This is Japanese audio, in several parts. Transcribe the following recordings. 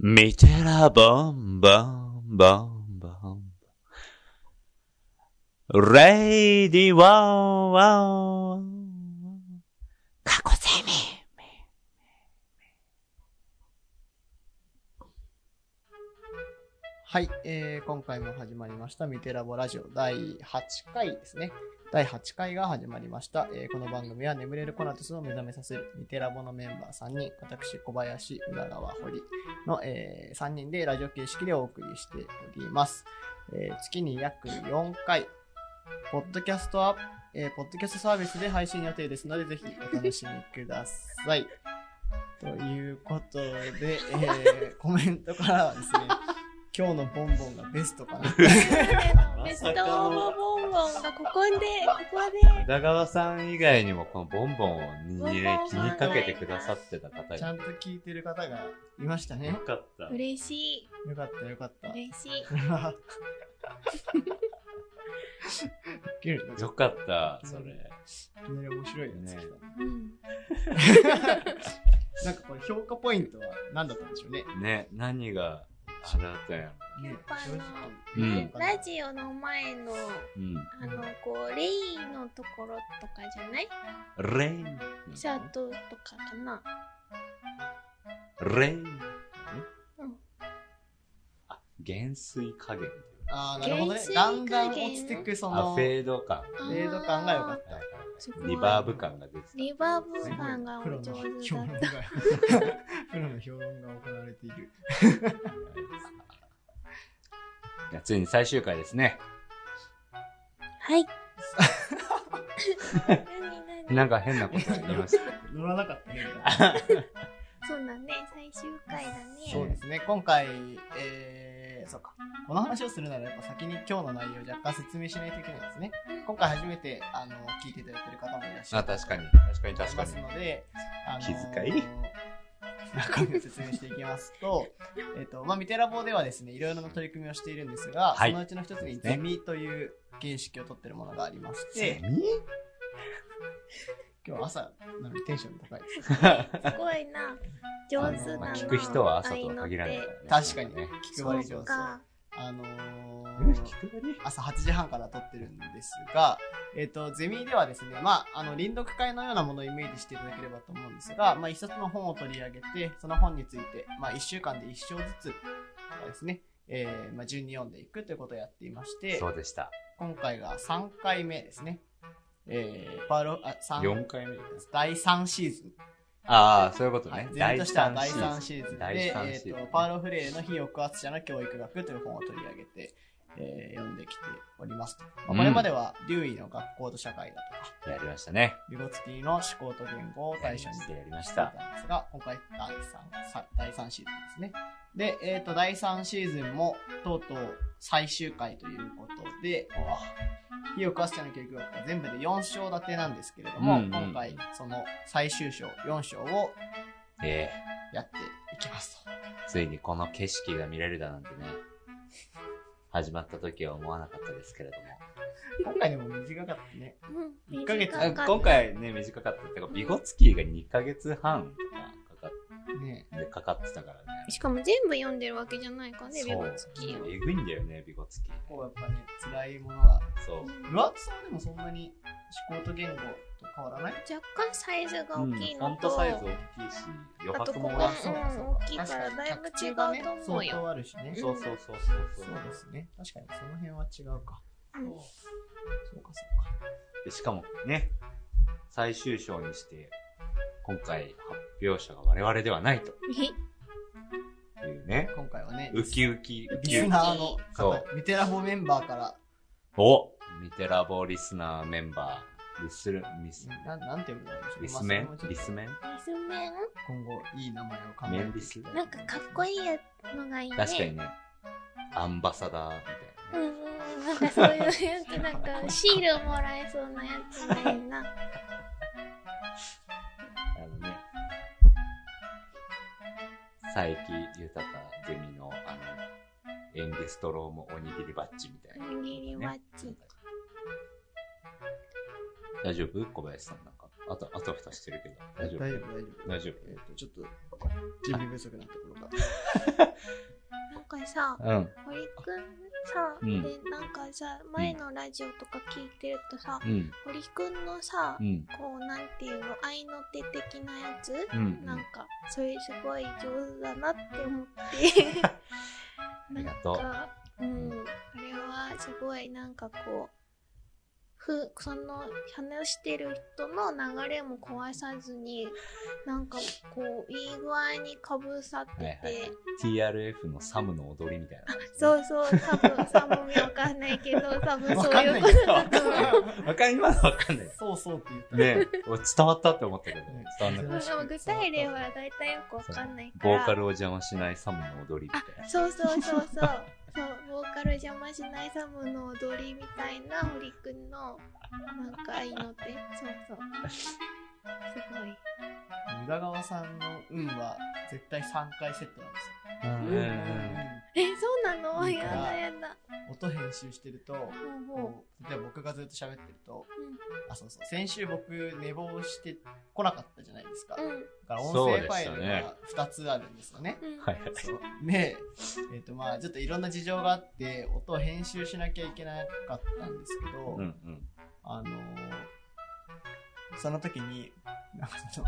見てらボンボンボはい、えー、今回も始まりました、ミテラボラジオ第8回ですね。第8回が始まりました。えーこの番組は眠れるコナトスを目覚めさせるミテラボのメンバー3人、私、小林、浦川、堀の、え3人でラジオ形式でお送りしております。えー月に約4回、ポッドキャストは、えーポッドキャストサービスで配信予定ですので、ぜひお楽しみください。ということで、えーコメントからはですね、今日のボンボンがベストかな。ベストボンボンがここで、ここで。宇田川さん以外にもこのボンボンにねボンボン気にかけてくださってた方がちゃんと聞いてる方がいましたねよ。かった。嬉しい。よかったよかった。嬉しい。よかった、それ。いきなり面白いやつ来たねうん。なんかこれ評価ポイントは何だったんでしょうね。ね、何があれだったんやろ。ねぱいのうんラジオの前の、うん。あの、こう、レイのところとかじゃない？レイ？ン。シャートとかかな。レイ？ン。うんあ、減衰加減っていうああ、なるほどねだんだん落ちてくそあ、の、フェード感。フェード感が良かっすごいリバーブ感が出てた。リバーブた。感がおプロの上手評論がだった。、プロの評論が行われている。いやついに最終回ですね。はい。なんか変なこと言いました。乗らなかったね。そうだね、最終回だね。そうですね、今回、えー、そうか。この話をするならやっぱ先に今日の内容を若干説明しないといけないですね。今回初めて、あの、聞いていただいている方もいらっしゃあ、る。確かに。確かに確かに。ので、あの気遣い？中身を説明していきますと、えっ、と、まあ、ミテラボではですね、いろいろな取り組みをしているんですが、はいそのうちの一つにねゼミという形式をとっているものがありまして、ミ？今日朝なのにテンション高いです。すごいな。上手だな。まあ聞く人は朝とは限らないからね。確かにね。気配り上手。そうか。あのうんー、朝8時半から撮ってるんですが、えっ、と、ゼミではですね、まあ、あの、臨読会のようなものをイメージしていただければと思うんですが、まあ、一冊の本を取り上げて、その本について、まあ、1週間で1章ずつですね、えーまあ、順に読んでいくということをやっていましてそ、うでした。今回が3回目ですね。えー、パーロ、あ、三4回目。第3シーズン。ああ、そういうことはいね。ゼミとしては第3シーズンで、第三シーとパーロフレイの非抑圧者の教育学という本を取り上げて、えー読んできておりますと。まあうんこれまでは、デューイの学校と社会だとか、やりましたね。ビゴツキーの思考と言語を対象にしてやりましいたた。んですが、今回第 3, さ第3シーズンですね。で、えっ、と、第3シーズンも、とうとう最終回ということで、非抑圧者の教育学が全部で4章立てなんですけれども、うんうん今回、その最終章、4章をえやっていきますと。えついにこの景色が見れるだなんてね。始まった時は思わなかったですけれども。今回でも短かったね。うん。一ヶ月短かった今。回ね、短かった。てか、ビゴツキーが2ヶ月半とかかかねっでかかってたからね。しかも全部読んでるわけじゃないからね、ビゴツキーは。えぐいんだよね、ビゴツキー。こうやっぱね、辛いものが。そう。分厚さはでもそんなに思考と言語と変わらない？若干サイズが大きいフォンのと、トサイズ大きいし、余白もうん、大きい。大きいからだいぶ違うと思う相よ。当あるしね。そうそうそうそうそうですね。確かにその辺は違うか。うんそうかそうか。でしかもね、最終章にして、今回発表者が我々ではないというね、今回はね、ウキウキ、ウリキウキ。スナーのそ方、ミテラボメンバーから、おミテラボリスナーメンバー、リスル、ミス、ななんて読むんだろうリスメン？リスメン？リスメン？今後いい名前を考えてメンリスなんかかっこいいやのがいいね。確かにね、アンバサダーみたいな。うん。うん、なんかそういうやつ、なんかシールもらえそうなやつがいいな。あのね、佐伯豊ゼミの、あの、エンゲストロームおにぎりバッジみたいな。おにぎりバッジ。大丈夫？小林さんなんか。あと、あとふたしてるけど。大丈夫？大丈夫、大丈夫。大丈夫えっ、と、ちょっと、準備不足なところが。なんかさ、うん。堀くんさ、うんで、なんかさ、前のラジオとか聞いてるとさ、うん。堀くんのさ、うん。こう、なんていうの、愛の手的なやつ、うん。なんか、それすごい上手だなって思って。ありがとうなんか、うん、あれはすごいなんかこう、ふ、その話してる人の流れも壊さずに、なんかこう、いい具合にかぶさってて、はいはい TRF のサムの踊りみたいな。そうそう、多分、サムミわかんないけど、多分わそういうことだと思う。わかりますわかんない。そうそうって言った。ね俺伝わったって思ったけど、ね伝わんなかっでも具体例は大体よくわかんないた。から。ボーカルを邪魔しないサムの踊りみたいな。そうそうそうそう。そう、ボーカル邪魔しないサムの踊りみたいな堀くんの、なんか愛のって。そうそう。すごい。宇田川さんの運は絶対3回セットなんですよ。うんうんえ、そうなの？やだやだ。音編集してると、例えば僕がずっと喋ってると、う。あ、そうそう、先週僕寝坊してこなかったじゃないですか。だ。から音声ファイルが2つあるんですよね。うん。はいはい。そうで、えっ、とまあちょっといろんな事情があって、音を編集しなきゃいけなかったんですけど、うんうん。あのーその時に、なんかその、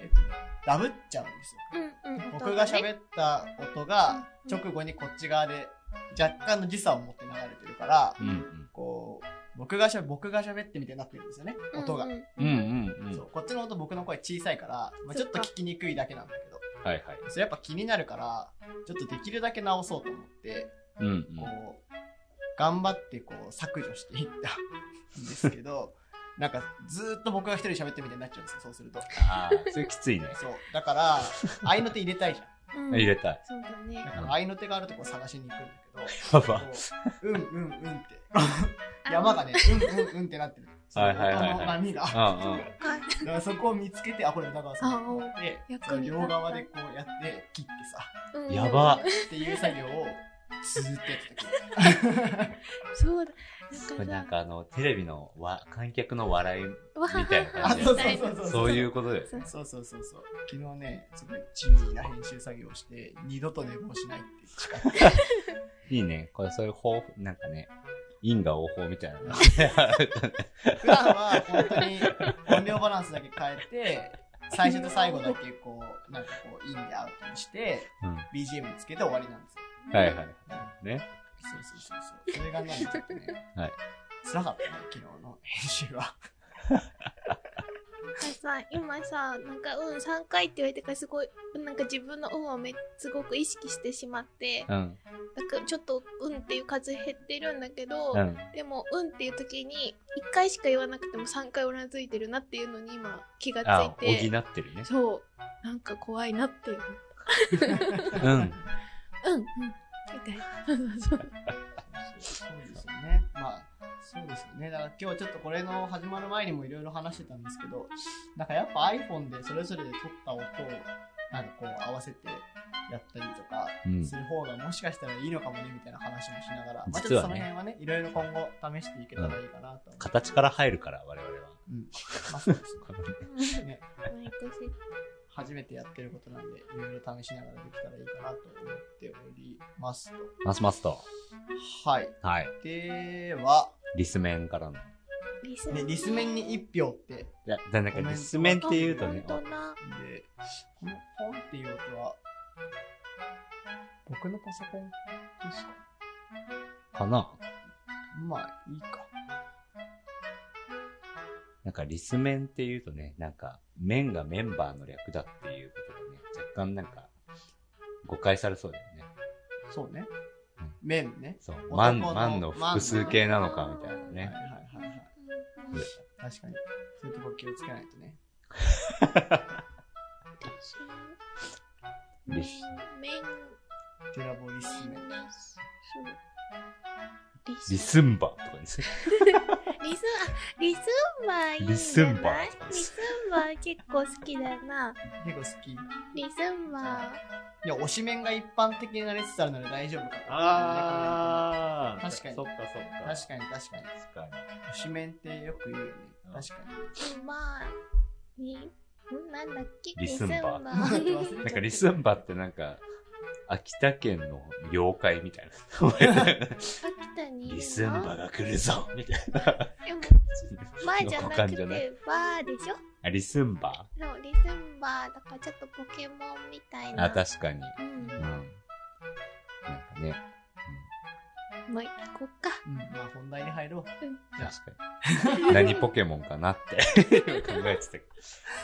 えっ、とね、ダブっちゃうんですよ。うんうん。僕がね喋った音がうん直後にこっち側で若干の時差を持って流れてるから、うんうん。こう、僕がしゃ、僕が喋ってみたいになってるんですよね、音が。こっちの音僕の声小さいから、まあ、ちょっと聞きにくいだけなんだけど、はいはい。それやっぱ気になるから、ちょっとできるだけ直そうと思って、うんうん。こう、頑張ってこう削除していったんですけど、なんかずーっと僕が一人喋ってるみたいになっちゃうんですよ、そうすると。ああ、それきついね。そう。だから、合いの手入れたいじゃん。うん入れたい。そうだねだ。から合いの手があるとこ探しに行くんだけど、ううんうんうんって。山がね、うんうんうんってなってる。はいはいはいはいその波が。だうんうん。あからそこを見つけて、あ、これ宇田川さんと思って、両側でこうやって切ってさ、うんやばっていう作業をずーっとやってたけど。そうだ。これなんかかあの、テレビのわ観客の笑い、みたいなあ、感じそうそうそうそう。そういうことで。そうそうそうそうそう。昨日ね、すごい地味な編集作業をして、二度と寝坊しないって誓って。いいね。これそういう方法、なんかね、因果応報みたいなの。普段は本当に音量バランスだけ変えて、最初と最後だけこう、なんかこう、インでアウトにして、うん。BGM つけて終わりなんですよ。はいはい。ね。そうそうそうそう。それがね、ちょっとね、はい辛かったね、昨日の編集は。さ、今さ、なんか、うん、3回って言われてからすごい、なんか自分の運をめすごく意識してしまって、うん。なんかちょっと運っていう数減ってるんだけど、うん。でも、運っていう時に、1回しか言わなくても3回うなずいてるなっていうのに今気がつあい、て、補ってるね。そう、なんか怖いなっていう。うん。うん、うん、みたいな。そうですよね。まあ、そうですよね。だから今日ちょっとこれの始まる前にもいろいろ話してたんですけど、なんかやっぱ iPhone でそれぞれで撮った音をなんかこう合わせてやったりとかうんする方がもしかしたらいいのかもねみたいな話もしながら、まあちょっ実はねとその辺はね、いろいろ今後試していけたらいいかなと思って。形から入るから、我々は。うん。まあそうですねうんね。マイクセット初めてやってることなんで、いろいろ試しながらできたらいいかなと思っておりますと。ますますと。はい。はい。では、リスメンからの。リスね、リスメンに1票っていや、だなんかリスメンって言うとね。で、この本っていう音は、僕のパソコンですか？かなまあ、いいか。なんかリスメンって言うとね、なんか、メンがメンバーの略だっていうことでね、若干なんか、誤解されそうだよね。そうねうん。面ね。そう。男のマン、マンの複数形なのかみたいなね。はいはいはいはい。確かに。そういうとこ気をつけないとね。リスメンテラボリスメン。リスリスンバーとかにする。リスあリスンバーいいんじゃない？リスンバーリスンバー結構好きだな結構好き。いリスンバーや、推しメンが一般的になりつつあるので大丈夫かと。あー確かにそっかそっか。確かに確かに。確かに。推しメンってよく言うよね。確かに。まあにんなんだっけ？リスンバリ 忘れちゃったなんかリスンバってなんか、秋田県の妖怪みたいな。秋田にいるの？リスンバが来るぞみたいな。でもバーじゃなくてバーでしょ？あ、リスンバ？そうリスンバーだからちょっとポケモンみたいなあ、確かに。うんうん。なんかね。まあ行こうかうん、まあ本題に入ろう。じゃあ確かに。何ポケモンかなって 考えてた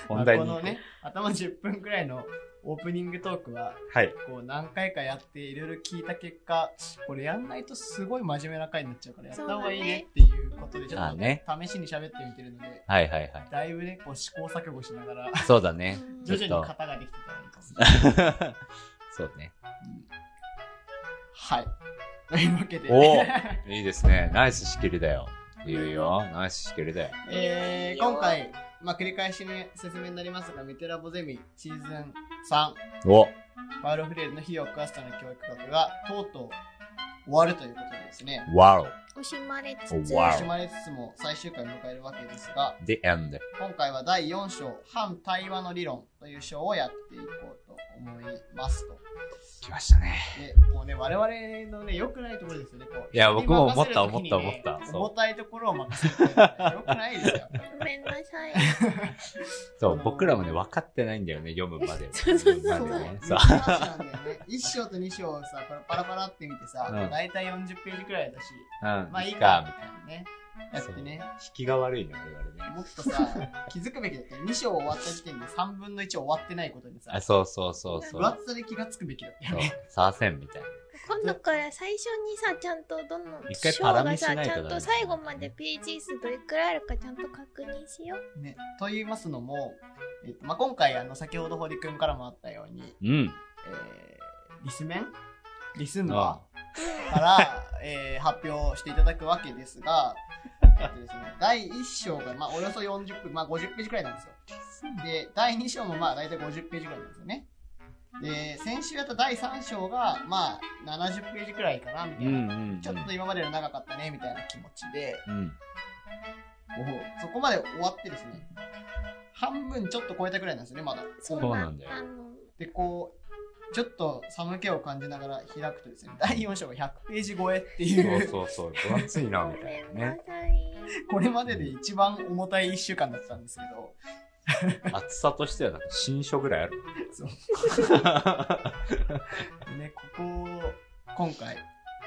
本題に。このね、頭10分くらいのオープニングトークは、はい。こう何回かやっていろいろ聞いた結果、これやんないとすごい真面目な回になっちゃうからやった方がいいねっていうことで、ちょっあねと試しに喋ってみてるので、はいはいはい。だいぶね、こう試行錯誤しながら、そうだね。うん徐。々に型ができてたらいいかもしれない。そうね。はい。というわけで、おいいですね。ナイス仕切りだよ。いいよいいよ。ナイス仕切りだよ。えー、今回、まあ、繰り返しね、説明になりますが、メテラボゼミシーズン3、お。パウロフレールの費用クワスタの教育学がとうとう終わるということでですね、わ惜しまれつつ、惜しまれつつも最終回を迎えるわけですが、The end. 今回は第4章、反対話の理論という章をやっていこうと思いますと。来ましたね。で、こうね、我々のね、良くないところですよね。こういや僕も思った思った思ったそう重たいところを任せて良くないですよ。ごめんなさい。そう、僕らもね、分かってないんだよね、読むまで。そうそうそうね。そう。難しいなんだよね。1章と2章をさ、パラパラって見てさ、うんだいたい40ページくらいだし、うん。まあいいかか、、みたいなね。やってね。引きが悪いね、我々ね。もっとさ、気づくべきだったよ。2章終わった時点で3分の1終わってないことにさあ、、そうそうそうそう。分厚さで気がつくべきだったよね。、サーセンみたいな。今度から最初にさ、ちゃんとどの一回章がさ、ちゃんと最後までページ数どれくらいあるかちゃんと確認しよう。ね。と言いますのも、えっとまあ、今回、あの、先ほど堀くんからもあったように、うん。えー、リスメンリスンあバから、えー発表していただくわけですが、えっとですね、第1章が、まあ、およそ40分、まあ、50ページくらいなんですよ。で、第2章も、まあ、大体50ページくらいなんですよね。で、先週やった第3章が、まあ、70ページくらいかな、みたうんいな。うんうん。ちょっと今までの長かったね、みたいな気持ちで、うん。おそこまで終わってですね、半分ちょっと超えたくらいなんですよね、まだ。そうなんだよで、こう、ちょっと寒気を感じながら開くとですね、第4章が100ページ超えっていう、そうそうそう。分厚いな、ごみたいななね。これまでで一番重たい1週間だったんですけど、厚さとしてはなんか新書ぐらいある。そう。ね、ここを、今回、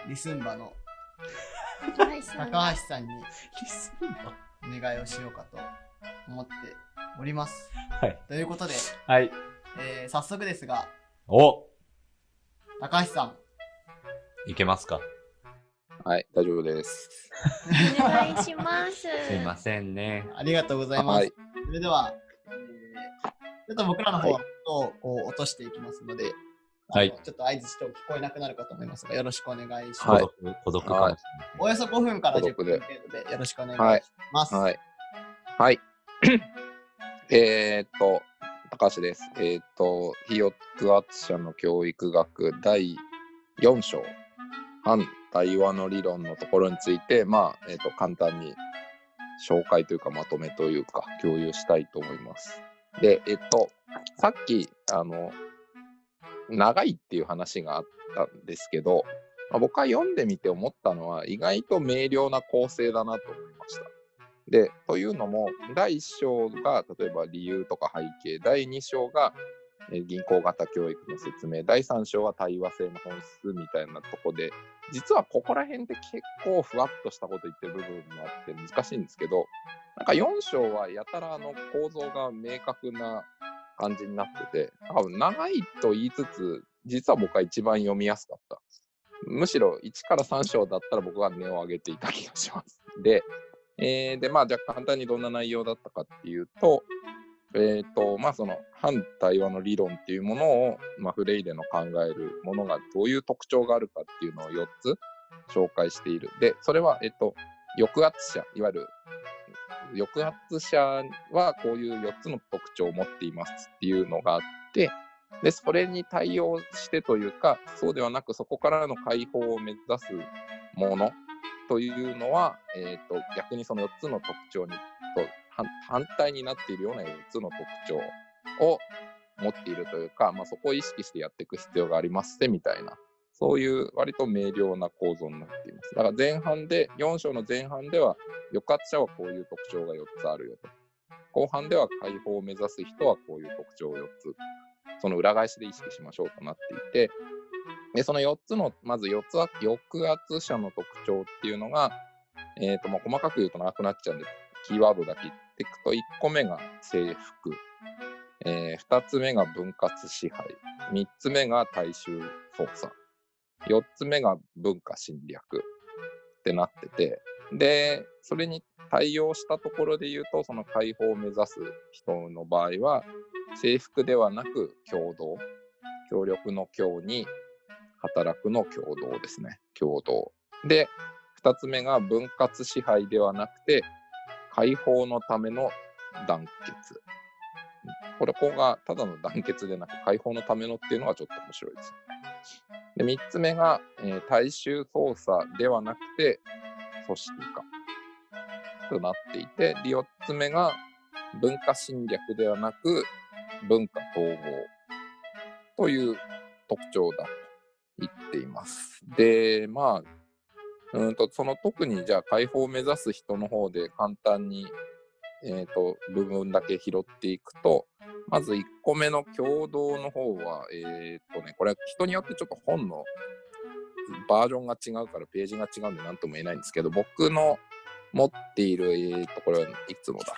リスンバの高橋さん高橋さんにリスンバお願いをしようかと思っております。はい。ということで、はい。えー早速ですが、お高橋さん、いけますか？はい、大丈夫です。お願いします。すいませんね。ありがとうございます。はいそれでは、えーちょっと僕らの方をこう落としていきますので、あのはいちょっと合図しても聞こえなくなるかと思いますが、よろしくお願いします。孤はい独、孤独。およそ5分から10孤独で分程度でよろしくお願いします。はい。はい。えーっと、高橋です。えーっと、ヒオクアツ社の教育学第4章、反対話の理論のところについて、まあ、えーと、簡単に紹介というか、まとめというか、共有したいと思います。で、えーっと、さっき、あの、長いっていう話があったんですけど、まあ、僕は読んでみて思ったのは、意外と明瞭な構成だなと思いました。で、というのも、第1章が例えば理由とか背景、第2章が銀行型教育の説明、第3章は対話性の本質みたいなとこで、実はここら辺って結構ふわっとしたこと言ってる部分もあって難しいんですけど、なんか4章はやたらあの構造が明確な感じになってて、多分長いと言いつつ、実は僕は一番読みやすかった。むしろ1から3章だったら僕は値を上げていた気がします。で、えーで、まあ、じゃあ簡単にどんな内容だったかっていうと、えっ、と、まあ、その反対話の理論っていうものを、まあ、フレイレの考えるものがどういう特徴があるかっていうのを4つ紹介している。で、それは、えっ、と、抑圧者、いわゆる抑圧者はこういう4つの特徴を持っていますっていうのがあって、で、それに対応してというか、そうではなくそこからの解放を目指すものというのは、えー、と逆にその4つの特徴にと反対になっているような4つの特徴を持っているというか、まあ、そこを意識してやっていく必要がありますねみたいなそういう割と明瞭な構造になっています。だから前半で、4章の前半では、抑圧者はこういう特徴が4つあるよと。後半では解放を目指す人はこういう特徴を4つ。その裏返しで意識しましょうとなっていて、で、その4つの、まず4つは抑圧者の特徴っていうのが、えっ、ー、と、まあ、細かく言うと長くなっちゃうんで、キーワードだけ言っていくと、1個目が征服、えー、2つ目が分割支配、3つ目が大衆操作、4つ目が文化侵略ってなってて、で、それに対応したところで言うと、その解放を目指す人の場合は、制服ではなく共同、協力の協に働くの共同ですね。共同。で、2つ目が分割支配ではなくて、解放のための団結。これ、ここがただの団結でなく、解放のためのっていうのがちょっと面白いですね。で3つ目が、えー、大衆操作ではなくて組織化となっていて、4つ目が文化侵略ではなく文化統合という特徴だと言っています。で、まあ、うんとその特にじゃあ解放を目指す人の方で簡単に、えーと部分だけ拾っていくと、まず1個目の共同の方は、えー、っとね、これは人によってちょっと本のバージョンが違うからページが違うんで何とも言えないんですけど、僕の持っている、えー、と、これはいつのだ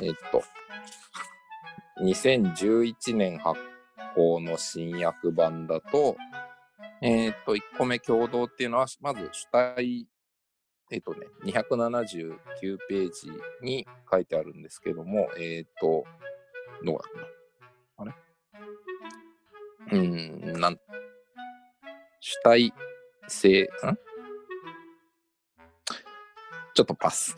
えー、っと、2011年発行の新訳版だと、えー、っと、1個目共同っていうのは、まず主体、えっとね、279ページに書いてあるんですけども、えっと、どうだあれ？うん、なん、主体性、ん？ちょっとパス。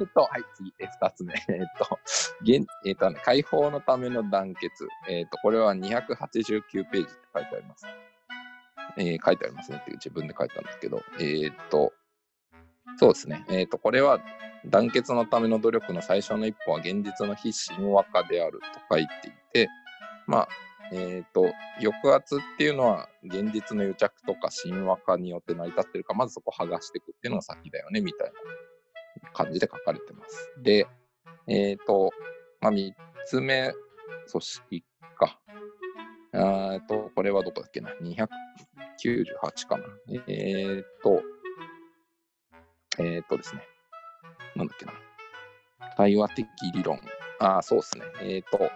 えっと、はい、次、え二つ目。えっと、現、えっとね、解放のための団結。えっと、これは289ページって書いてあります。えー、書いてありますねって自分で書いたんですけど、えっと、そうですね。えっと、これは団結のための努力の最初の一歩は現実の非神話化であると書いていて、まあ、えっ、ー、と、抑圧っていうのは現実の癒着とか神話化によって成り立ってるか、まずそこ剥がしていくっていうのが先だよね、みたいな感じで書かれてます。で、えっ、ー、と、まあ、三つ目、組織か。えっと、これはどこだっけな ?298 かな。えっ、と、えっ、とですね。なんだっけな？対話的理論。ああ、そうですね。えっ、と、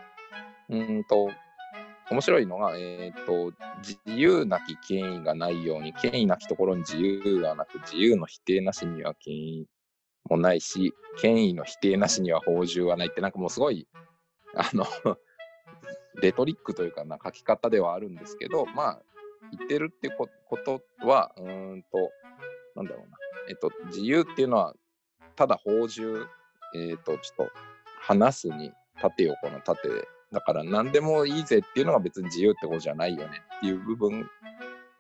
うんと、面白いのが、えっ、と、自由なき権威がないように、権威なきところに自由がなく、自由の否定なしには権威もないし、権威の否定なしには法従はないって、なんかもうすごい、あのレトリックというかな書き方ではあるんですけど、まあ、言ってるってことは、うんと、なんだろうな。えっと、自由っていうのは、ただ法中、えっ、ー、と、ちょっと話すに縦横の縦で、だから何でもいいぜっていうのが別に自由ってことじゃないよねっていう部分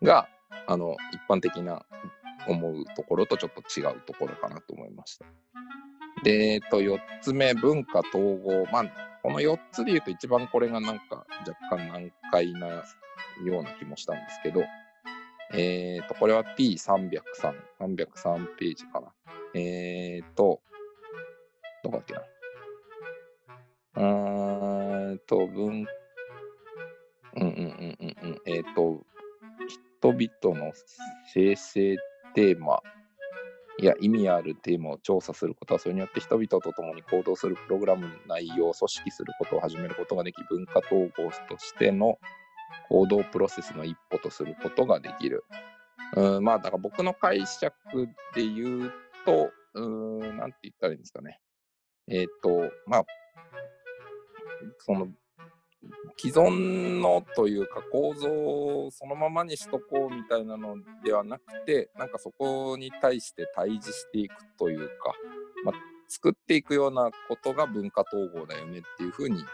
が、あの、一般的な思うところとちょっと違うところかなと思いました。で、えっと、4つ目、文化統合。まあ、この4つで言うと一番これがなんか若干難解なような気もしたんですけど、えっ、と、これは P303、303ページかな。えっ、と、どこだっけな。うーんと、文、うんうんうんうんうん。えっ、ー、と、人々の生成テーマいや意味あるテーマを調査することは、それによって人々と共に行動するプログラムの内容を組織することを始めることができ、文化統合としての行動プロセスの一歩とすることができる。うん、まあ、だから僕の解釈で言うと、うん、なんて言ったらいいんですかね。えっ、ー、と、まあ、その、既存のというか構造をそのままにしとこうみたいなのではなくて、なんかそこに対して対峙していくというか、まあ、作っていくようなことが文化統合だよねっていうふうに、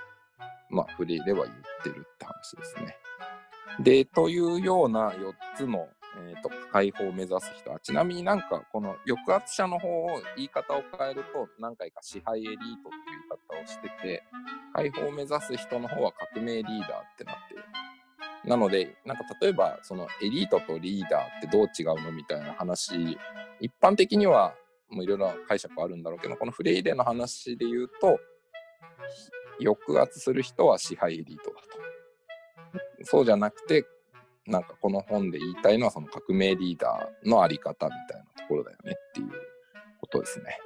まあ、フリーでは言ってるって話ですね。で、というような4つの、えーと、解放を目指す人は、ちなみになんかこの抑圧者の方を言い方を変えると、何回か支配エリートっていう言い方をしてて、解放を目指す人の方は革命リーダーってなってる。なので、なんか例えば、そのエリートとリーダーってどう違うのみたいな話、一般的にはもういろいろ解釈あるんだろうけど、このフレイレの話で言うと、抑圧する人は支配エリートだと。そうじゃなくて、なんかこの本で言いたいのはその革命リーダーのあり方みたいなところだよねっていうことですね。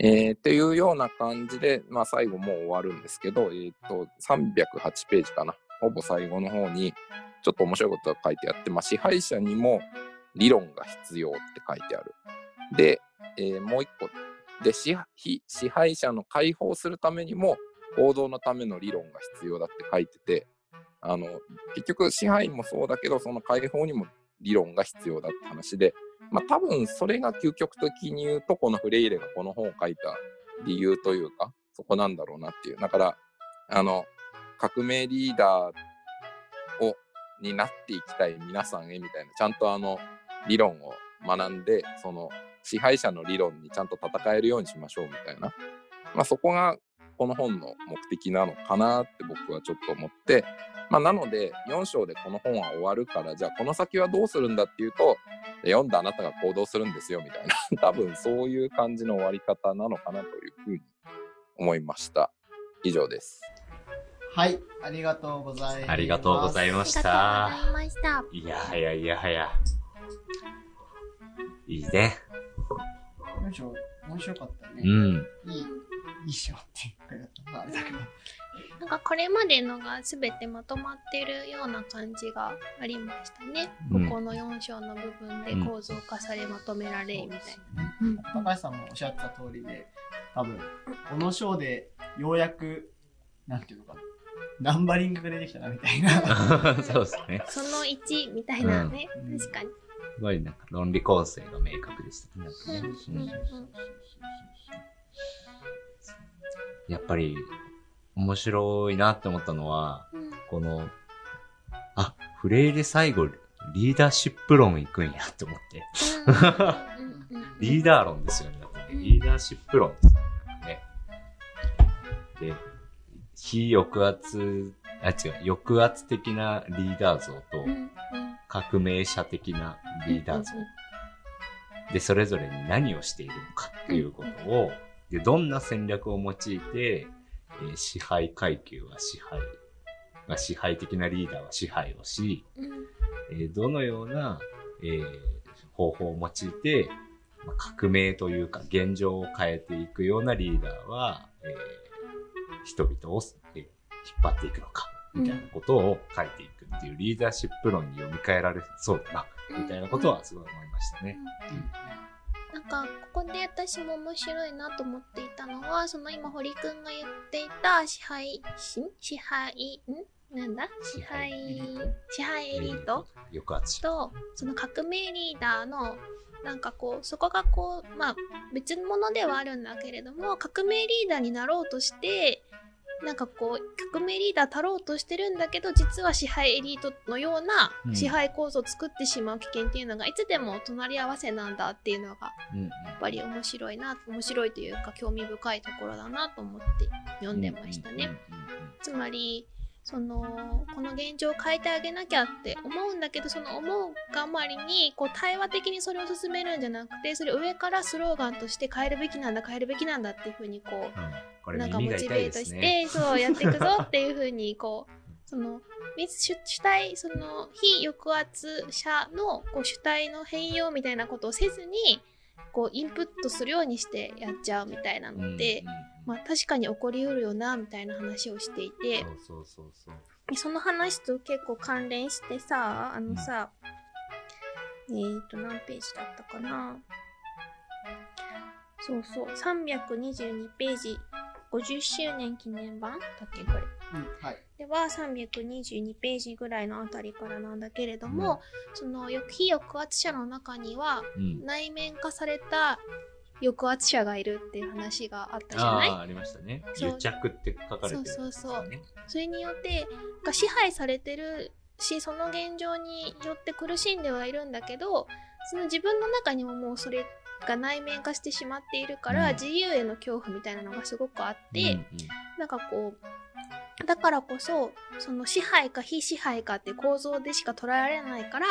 えー、っていうような感じで、まあ最後もう終わるんですけど、え、ー、と、308ページかな。ほぼ最後の方に、ちょっと面白いことが書いてあって、まあ支配者にも理論が必要って書いてある。で、えー、もう一個。で支、支配者の解放するためにも行動のための理論が必要だって書いてて、あの、結局支配もそうだけど、その解放にも理論が必要だって話で、まあ多分それが究極的に言うと、このフレイレがこの本を書いた理由というか、そこなんだろうなっていう。だから、あの、革命リーダーを、になっていきたい皆さんへみたいな、ちゃんとあの、理論を学んで、その、支配者の理論にちゃんと戦えるようにしましょうみたいな。まあそこがこの本の目的なのかなって僕はちょっと思って、まあ、なので4章でこの本は終わるからじゃあこの先はどうするんだっていうと読んだあなたが行動するんですよみたいな 多分そういう感じの終わり方なのかなというふうに思いました。以上です。はいありがとうございます。ありがとうございましあたりがとうございました。いやはやいやはや。いいね。面白かったね、うん。いいいい章って言ったらあれだけどなんかこれまでのが全てまとまってるような感じがありましたね。うん。ここの4章の部分で構造化されまとめられみたいな。な、うん。高橋さんもおっしゃってた通りで多分この章でようやくなんていうのかな。ナンバリングが出てきたなみたいな。そうですね。その1みたいなね、うん。確かに。すごいなんか論理構成が明確でしたねやっぱり面白いなって思ったのはうん。このあフレイレ最後リーダーシップ論行くんやって。思ってリーダー論ですよね。リーダーシップ論ですよね。で、非抑圧、あ、違う、抑圧的なリーダー像と革命者的なリーダー像。で、それぞれに何をしているのかっていうことを、で、どんな戦略を用いて、えー支配階級は支配、まあ、支配的なリーダーは支配をし、うん。えーどのような、えー方法を用いて、まあ、革命というか現状を変えていくようなリーダーは、えー人々を、えー引っ張っていくのか、みたいなことを書いていくっていうリーダーシップ論に読み替えられそうだな、みたいなことはすごい思いましたね。なんかここで私も面白いなと思っていたのはその今堀くんが言っていた支配し支配？ん？なんだ？支配支配？エリート？抑圧者。とその革命リーダーのなんかこうそこがこうまあ別物ではあるんだけれども革命リーダーになろうとしてなんかこう革命リーダーたろうとしてるんだけど実は支配エリートのようなうん。支配構造を作ってしまう危険っていうのがいつでも隣り合わせなんだっていうのがやっぱり面白いな面白いというか興味深いところだなと思って読んでましたね。つまりそのこの現状を変えてあげなきゃって思うんだけどその思うがあまりにこう対話的にそれを進めるんじゃなくてそれを上からスローガンとして変えるべきなんだ変えるべきなんだっていうふうにこうん。うんなんかモチベートし。てそうやっていくぞっていうふうにこうその主主体その非抑圧者のこう主体の変容みたいなことをせずにこうインプットするようにしてやっちゃうみたいなのって、うんうんうんまあ確かに起こりうるよなみたいな話をしていて。そうそうそうそう。でその話と結構関連してさあのさ、えーと何ページだったかな。そうそう322ページ。50周年記念版だっけこれ。うんはい。では322ページぐらいのあたりからなんだけれども、その非抑圧者の中にはうん。内面化された抑圧者がいるっていう話があったじゃない？ありましたね。癒着って書かれてる、そうそうそう。ね。それによってが支配されてるしその現状によって苦しんではいるんだけどその自分の中にももうそれが内面化してしまっているから、うん。自由への恐怖みたいなのがすごくあって、うん。なんかこうだからこそその支配か非支配かって構造でしか捉えられないから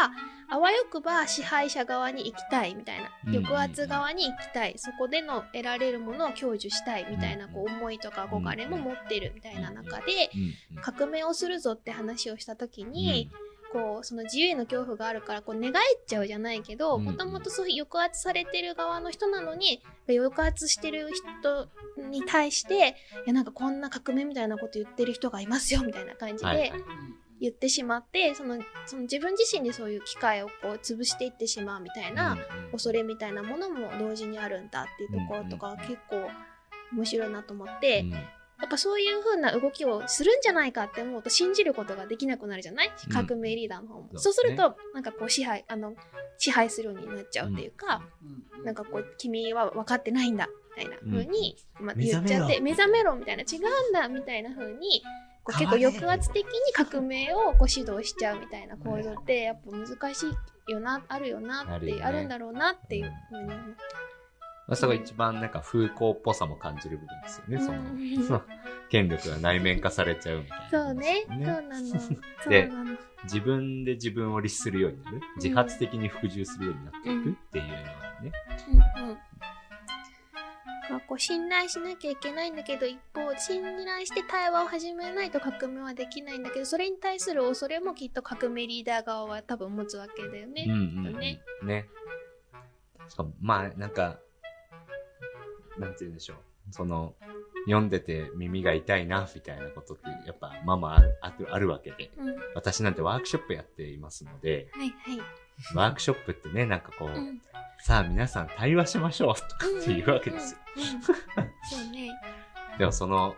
あわよくば支配者側に行きたいみたいな抑圧側に行きたい。そこでの得られるものを享受したいみたいなこう思いとか憧れも持ってるみたいな中で革命をするぞって話をした時に、こうその自由への恐怖があるからこう寝返っちゃうじゃないけどうん。もともとそういう抑圧されてる側の人なのに抑圧してる人に対していやなんかこんな革命みたいなこと言ってる人がいますよみたいな感じではいはい。言ってしまってそのその自分自身でそういう機会をこう潰していってしまうみたいな恐れみたいなものも同時にあるんだっていうところとか結構面白いなと思って。うんやっぱそういう風な動きをするんじゃないかって思うと信じることができなくなるじゃない？うん。革命リーダーの方も。そうそうすると、なんかこう支配、あの、支配するようになっちゃうっていうか、なんかこう、君は分かってないんだ、みたいな風に、まあ、目覚めろ。言っちゃって、目覚めろみたいな、違うんだ、みたいな風に、こう結構抑圧的に革命をこう指導しちゃうみたいな構造って、やっぱ難しいよな、あるよなって、あるよねあるんだろうなっていう風に思って。まあ、そこが一番なんか風光っぽさも感じる部分ですよね。そのうんその権力が内面化されちゃうみたいな、そうね、そうなの。で。自分で自分を律するようになる。自発的に服従するようになっていくっていうようなね。うんうんまあ、こう信頼しなきゃいけないんだけど一方信頼して対話を始めないと革命はできないんだけどそれに対する恐れもきっと革命リーダー側は多分持つわけだよね。うんうんうん。ねね。しかも、まあ、なんか、なんて言うんでしょう。その、読んでて耳が痛いな、みたいなことって、やっぱ、まあまああるあるわけで。うん、はい私なんてワークショップやっていますので、はい。ワークショップってね、なんかこう、うんさあ皆さん対話しましょうとかっていうわけですよ。そうね。でもその、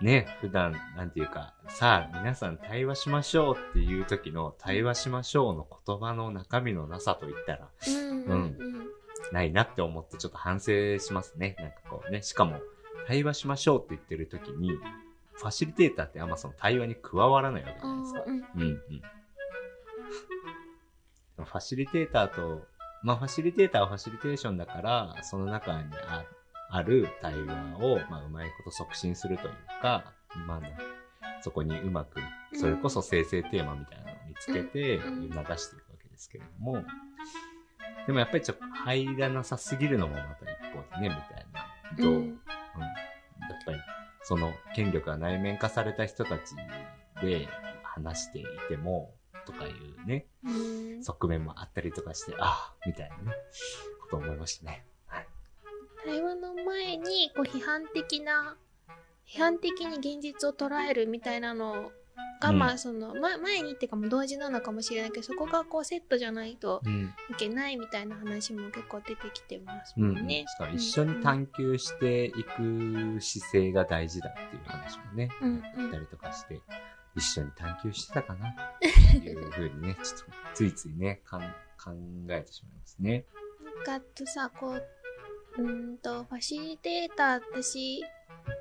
ね、普段、なんていうか、さあ皆さん対話しましょうっていう時の対話しましょうの言葉の中身のなさといったら、うんうんうんないなって思ってちょっと反省しますね。なんかこうね、しかも、対話しましょうって言ってる時に、ファシリテーターってあんまその対話に加わらないわけじゃないですか。うんうんうん。ファシリテーターと、まあファシリテーターはファシリテーションだから、その中にあある対話を、まあうまいこと促進するというか、まあ、そこにうまく、それこそ生成テーマみたいなのを見つけて、うん促していくわけですけれども、でもやっぱりちょっと入らなさすぎるのもまた一方でね、みたいな。どう、うんうん、やっぱり、その権力が内面化された人たちで話していても、とかいうね、うん側面もあったりとかして、ああ、みたいなね、ことを思いましたね。はい。対話の前にこう批判的な批判的に現実を捉えるみたいなのが、うんまあその、ま、前にっていうかもう同時なのかもしれないけどそこがこうセットじゃないとうん。いけないみたいな話も結構出てきてますうん。もんね。だから一緒に探求していく姿勢が大事だっていう話もね、うんうんあったりとかして、一緒に探求してたかなっていうふうにね、ちょっとついついね、かん考えてしまいますね。なんかあとさこううーんとファシリテーター私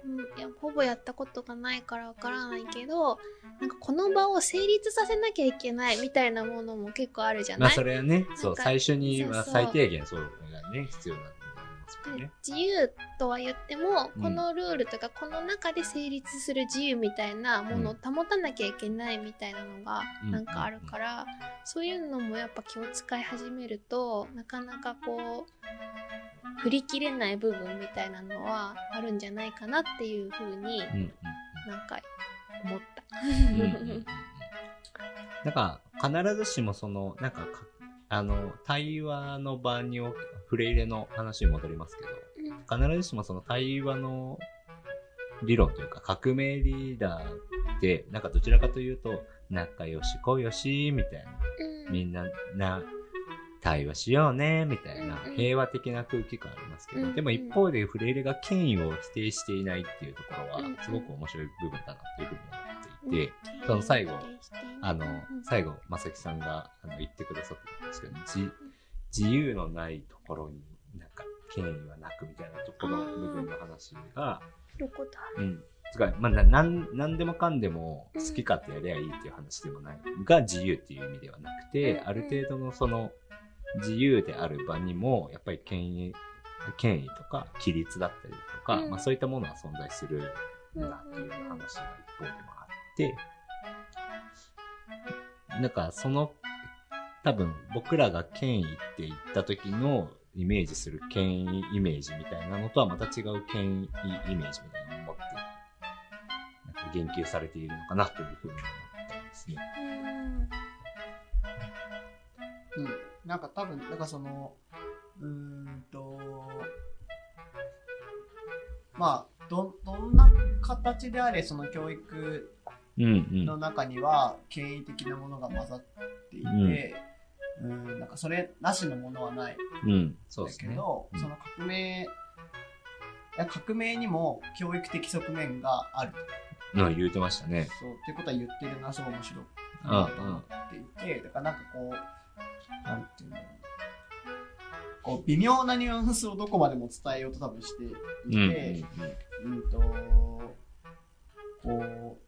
うんいやほぼやったことがないからわからないけどなんかこの場を成立させなきゃいけないみたいなものも結構あるじゃまあない、それはね、そう、か最初には最低限そうがね、必要なんだと思います。自由とは言っても、うん。このルールとかこの中で成立する自由みたいなものを保たなきゃいけないみたいなのがうん。なんかあるから、そういうのもやっぱ気を使い始めるとなかなかこう振り切れない部分みたいなのはあるんじゃないかなっていうふうになんか思った。うんうんなんか、必ずしもその、なんかか、あの、対話の場におフレイレの話に戻りますけど、必ずしもその対話の理論というか革命リーダーって、なんかどちらかというと、仲良しこよし、みたいな、うん。みんな、な、対話しようね、みたいな。平和的な空気感ありますけど、でも一方でフレイレが権威を否定していないっていうところは、すごく面白い部分だなっていうふうに思っていて、その最後あの、最後、まさきさんがあの言ってくださってたんですけど、自自由のないところになんか権威はなくみたいなところの部分の話が、どこだうん。つか、まあ、な、なん、なんでもかんでも好き勝手やりゃいいっていう話でもない。が自由っていう意味ではなくて、うん。ある程度のその、自由である場にも、やっぱり権威、権威とか規律だったりとか、うん。まあそういったものは存在するんだっていう話が一方でもなんかその、多分僕らが権威って言った時のイメージする権威イメージみたいなのとはまた違う権威イメージみたいなのを持って、なんか言及されているのかなというふうに思ったんですね。うん。なんか多分、なんかその、うんと、まあ、ど、どんな形であれ、その教育。の中には、権威的なものが混ざっていて、うん、なんかそれなしのものはないうん、そうだですね。けど、うんその革命、いや革命にも教育的側面があると。うん、言うてましたね。そう、っていうことは言ってるな、すごい面白いうんなと思っていて、だからなんかこう、なんていうんだろうな。こう、微妙なニュアンスをどこまでも伝えようと多分していうん。て、うんと、こう、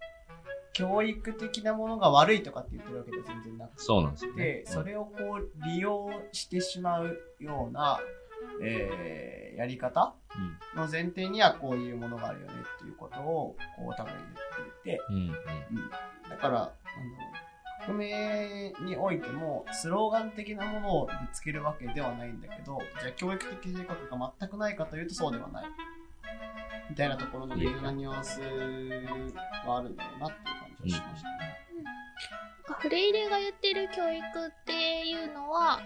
教育的なものが悪いとかって言ってるわけでは全然なくて、そうなんですよねで、。それをこう、利用してしまうような、えー、やり方うんの前提にはこういうものがあるよねっていうことを、こう多分言っていて、うん。うん。うん、だから、あの、革命においても、スローガン的なものをぶつけるわけではないんだけど、じゃあ教育的性格が全くないかというとそうではない。みたいなところの微妙なニュアンスはあるんだろうなっていう感じがしましたね。フレイレが言ってる教育っていうのは、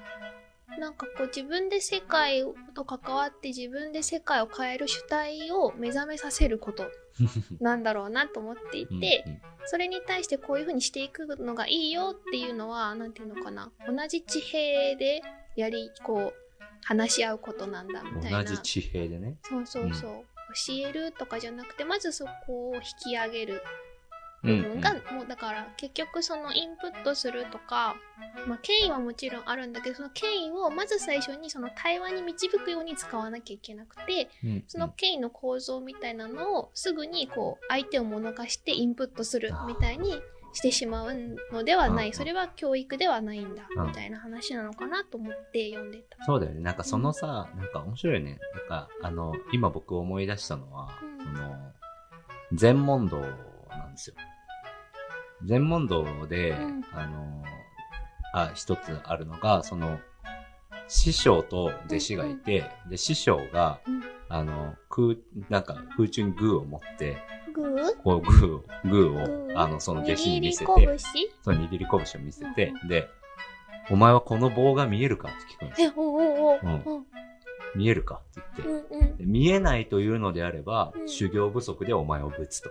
なんかこう自分で世界と関わって自分で世界を変える主体を目覚めさせること なんだろうなと思っていて、それに対してこういう風にしていくのがいいよっていうのは、なんていうのかな、同じ地平でやり、こう、話し合うことなんだみたいな。同じ地平でね。そうそうそう。教えるとかじゃなくて、まずそこを引き上げるうん部分が、もうだから結局そのインプットするとか、まあ、権威はもちろんあるんだけどその権威をまず最初にその対話に導くように使わなきゃいけなくてうんその権威の構造みたいなのをすぐにこう相手を物化してインプットするみたいにしてしまうのではなうんいそれは教育ではないんだうんみたいな話なのかなと思って読んでた。そうだよね。なんかそのさ、なんか面白いね。なんか、あの、今僕思い出したのは、うんその、禅問答なんですよ。禅問答で、うん。あの、あ、一つあるのが、その、師匠と弟子がいて、で、師匠が、うん。あの、空、なんか空中にグーを持って、グーこうグーを、グーを、あの、その弟子に見せて、握り拳？その握り拳を見せてう、で、お前はこの棒が見えるか？って聞くんですよ。え、おうおうおう。うん。見えるか？って言って、うんうん。で見えないというのであれば、うん。修行不足でお前をぶつと。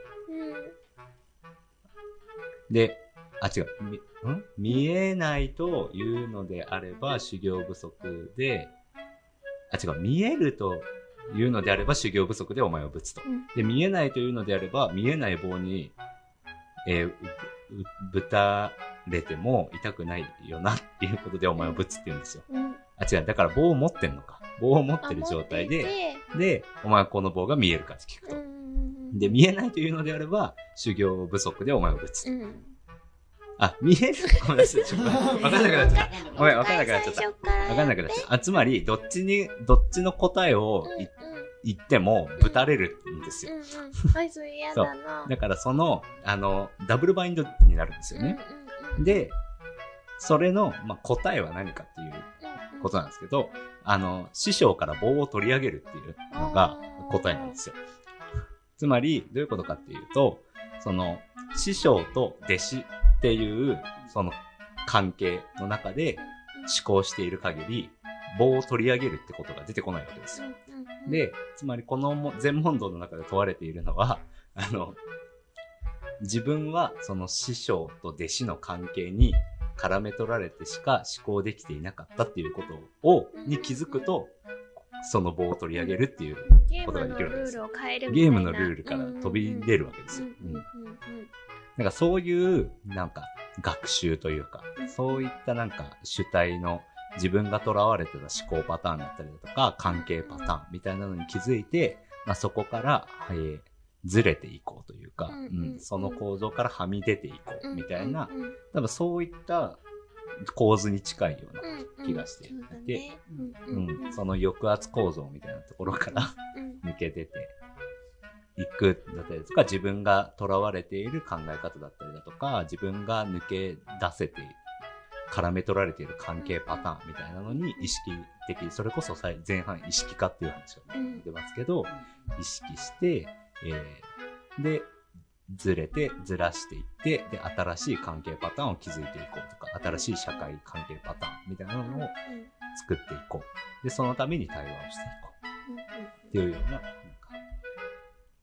うんで、あ、違う。見えないというのであれば修行不足で、あ、違う。見えるというのであれば修行不足でお前をぶつと。うんで、見えないというのであれば、見えない棒に、えーぶたれても痛くないよなっていうことでお前をぶつって言うんですよ。うんあ、違う。だから棒を持ってんのか。棒を持ってる状態で、で、お前はこの棒が見えるかって聞くと。で、見えないというのであれば、修行不足でお前をぶつ。うん、あ、見える？ごめんなさい。ちょっとわかんなくなっちゃった。ごめん、わかんなくなっちゃった。わかんなくなっちゃった。あ、つまり、どっちに、どっちの答えをい言っても、ぶたれるんですよ。うんうだな。だから、その、あの、ダブルバインドになるんですよね。で、それの、まあ、答えは何かっていううんことなんですけど、あの、師匠から棒を取り上げるっていうのが答えなんですよ。つまり、どういうことかっていうと、その、師匠と弟子っていう、その関係の中で思考している限り、棒を取り上げるってことが出てこないわけですよ。で、つまりこのも全問答の中で問われているのは、あの、自分はその師匠と弟子の関係に絡め取られてしか思考できていなかったっていうことを、に気づくと、その棒を取り上げるっていう、ゲームのルールを変えるみたいな。ゲームのルールから飛び出るわけですよ。なんかそういう、なんか学習というかうん、そういったなんか主体の自分が囚われてた思考パターンだったりだとか、関係パターンみたいなのに気づいて、まあそこから、えーずれていこうというか、うんその構造からはみ出ていこうみたいな、多分そういった構図に近いような、気がして。いてその抑圧構造みたいなところからうん。抜け出ていくだったりとか、自分が囚われている考え方だったりだとか、自分が抜け出せて、絡め取られている関係パターンみたいなのに意識的、それこそ前半意識化っていう話がうん出ますけど、意識して、えーで、ずれて、ずらしていって、で、新しい関係パターンを築いていこうとか、新しい社会関係パターンみたいなのを作っていこう。で、そのために対話をしていこう。っていうような、なんか、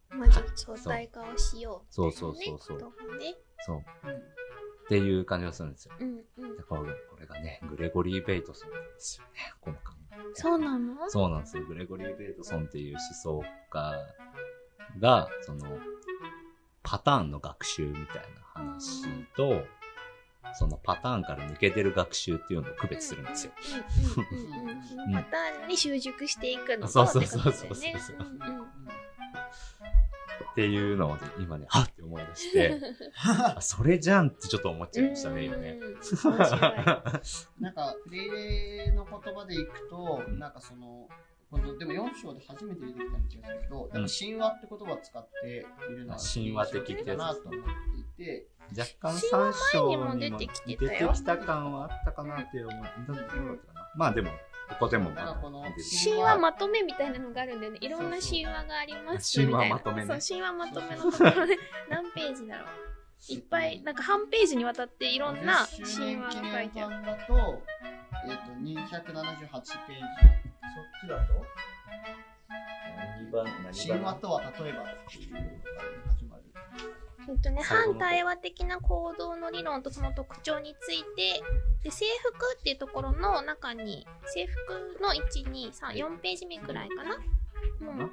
まず相対化をしようそうそうそうそうそう。っていう感じがするんですよ。うんうんだからこれがね、グレゴリー・ベイトソンなんですよね、この考えそうなの？そうなんですよ。グレゴリー・ベイトソンっていう思想家が、その、パターンの学習みたいな話と、そのパターンから抜け出る学習っていうのを区別するんですよ。パターンに習熟していくのとそうそうそうそうそうっていうのを今ね、はっって思い出して、あそれじゃんってちょっと思っちゃいましたね、今ね。なんか、フレイレの言葉でいくと、なんかその、このでも4章で初めて出てきたような気がするけど、なん。か神話って言葉を使っているのは神話的だなと思っていて、若干3章にも神話前にも出てきてたよ出てきた感はあったかなって思う。まあでも、ここでも神話。まとめみたいなのがあるんだよねいろんな神話がありますみたいな。神話まとめね。そう神話まとめのところで何ページだろういっぱいなんか半ページにわたっていろんな50周神話が書いてある。版だと、えっ、と、278ページ。そっちだと、何番、神話とは例えばっていうのが始まる。えっと。ね、反対話的な行動の理論とその特徴についてで制服っていうところの中に制服の1234ページ目くらいかな、うん、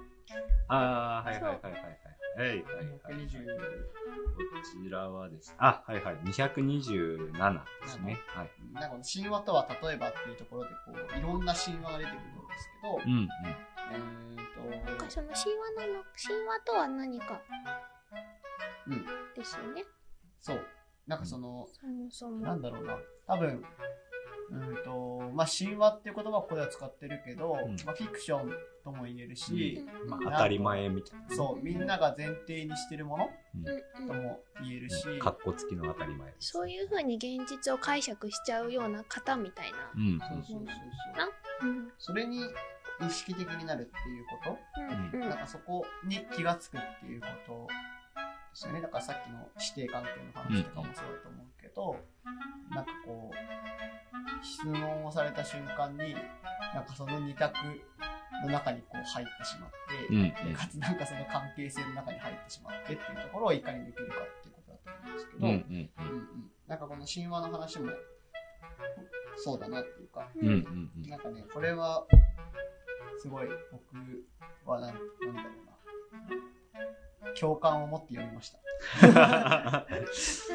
ああ、はいはいはいはいはい。はいはいはい。220こちらはです。あ、はいはい。227ですね。はい。なんか神話とは例えばっていうところでこういろんな神話が出てくるんですけど、うんうん。えーとなんかその神話の神話とは何かうんですよね、そうなんかその、そもそもなんだろうな多分うんとまあ神話っていう言葉をここでは使ってるけど、うん。まあ、フィクションとも言えるし、うん。まあ、当たり前みたいな。そうみんなが前提にしてるものうん。うんとも言えるし、かっこつきの当たり前。そういう風に現実を解釈しちゃうような方みたいな。う、ん。そうそうそうなそう。うん。それに意識的になるっていうこと？うん。うん。なんかそこに気がつくっていうこと？ですよね。だからさっきの師弟関係の話とかもそうだと思うけど、なんかこう、質問をされた瞬間に、なんかその二択の中にこう入ってしまって、うんうんでかつなんかその関係性の中に入ってしまってっていうところをいかにできるかっていうことだと思うんですけど、うんうんうんうんなんかこの神話の話もそうだなっていうか、うん。うんうんうん。なんかね、これは、すごい僕はなん、なんだろうな。共感を持って読みました。な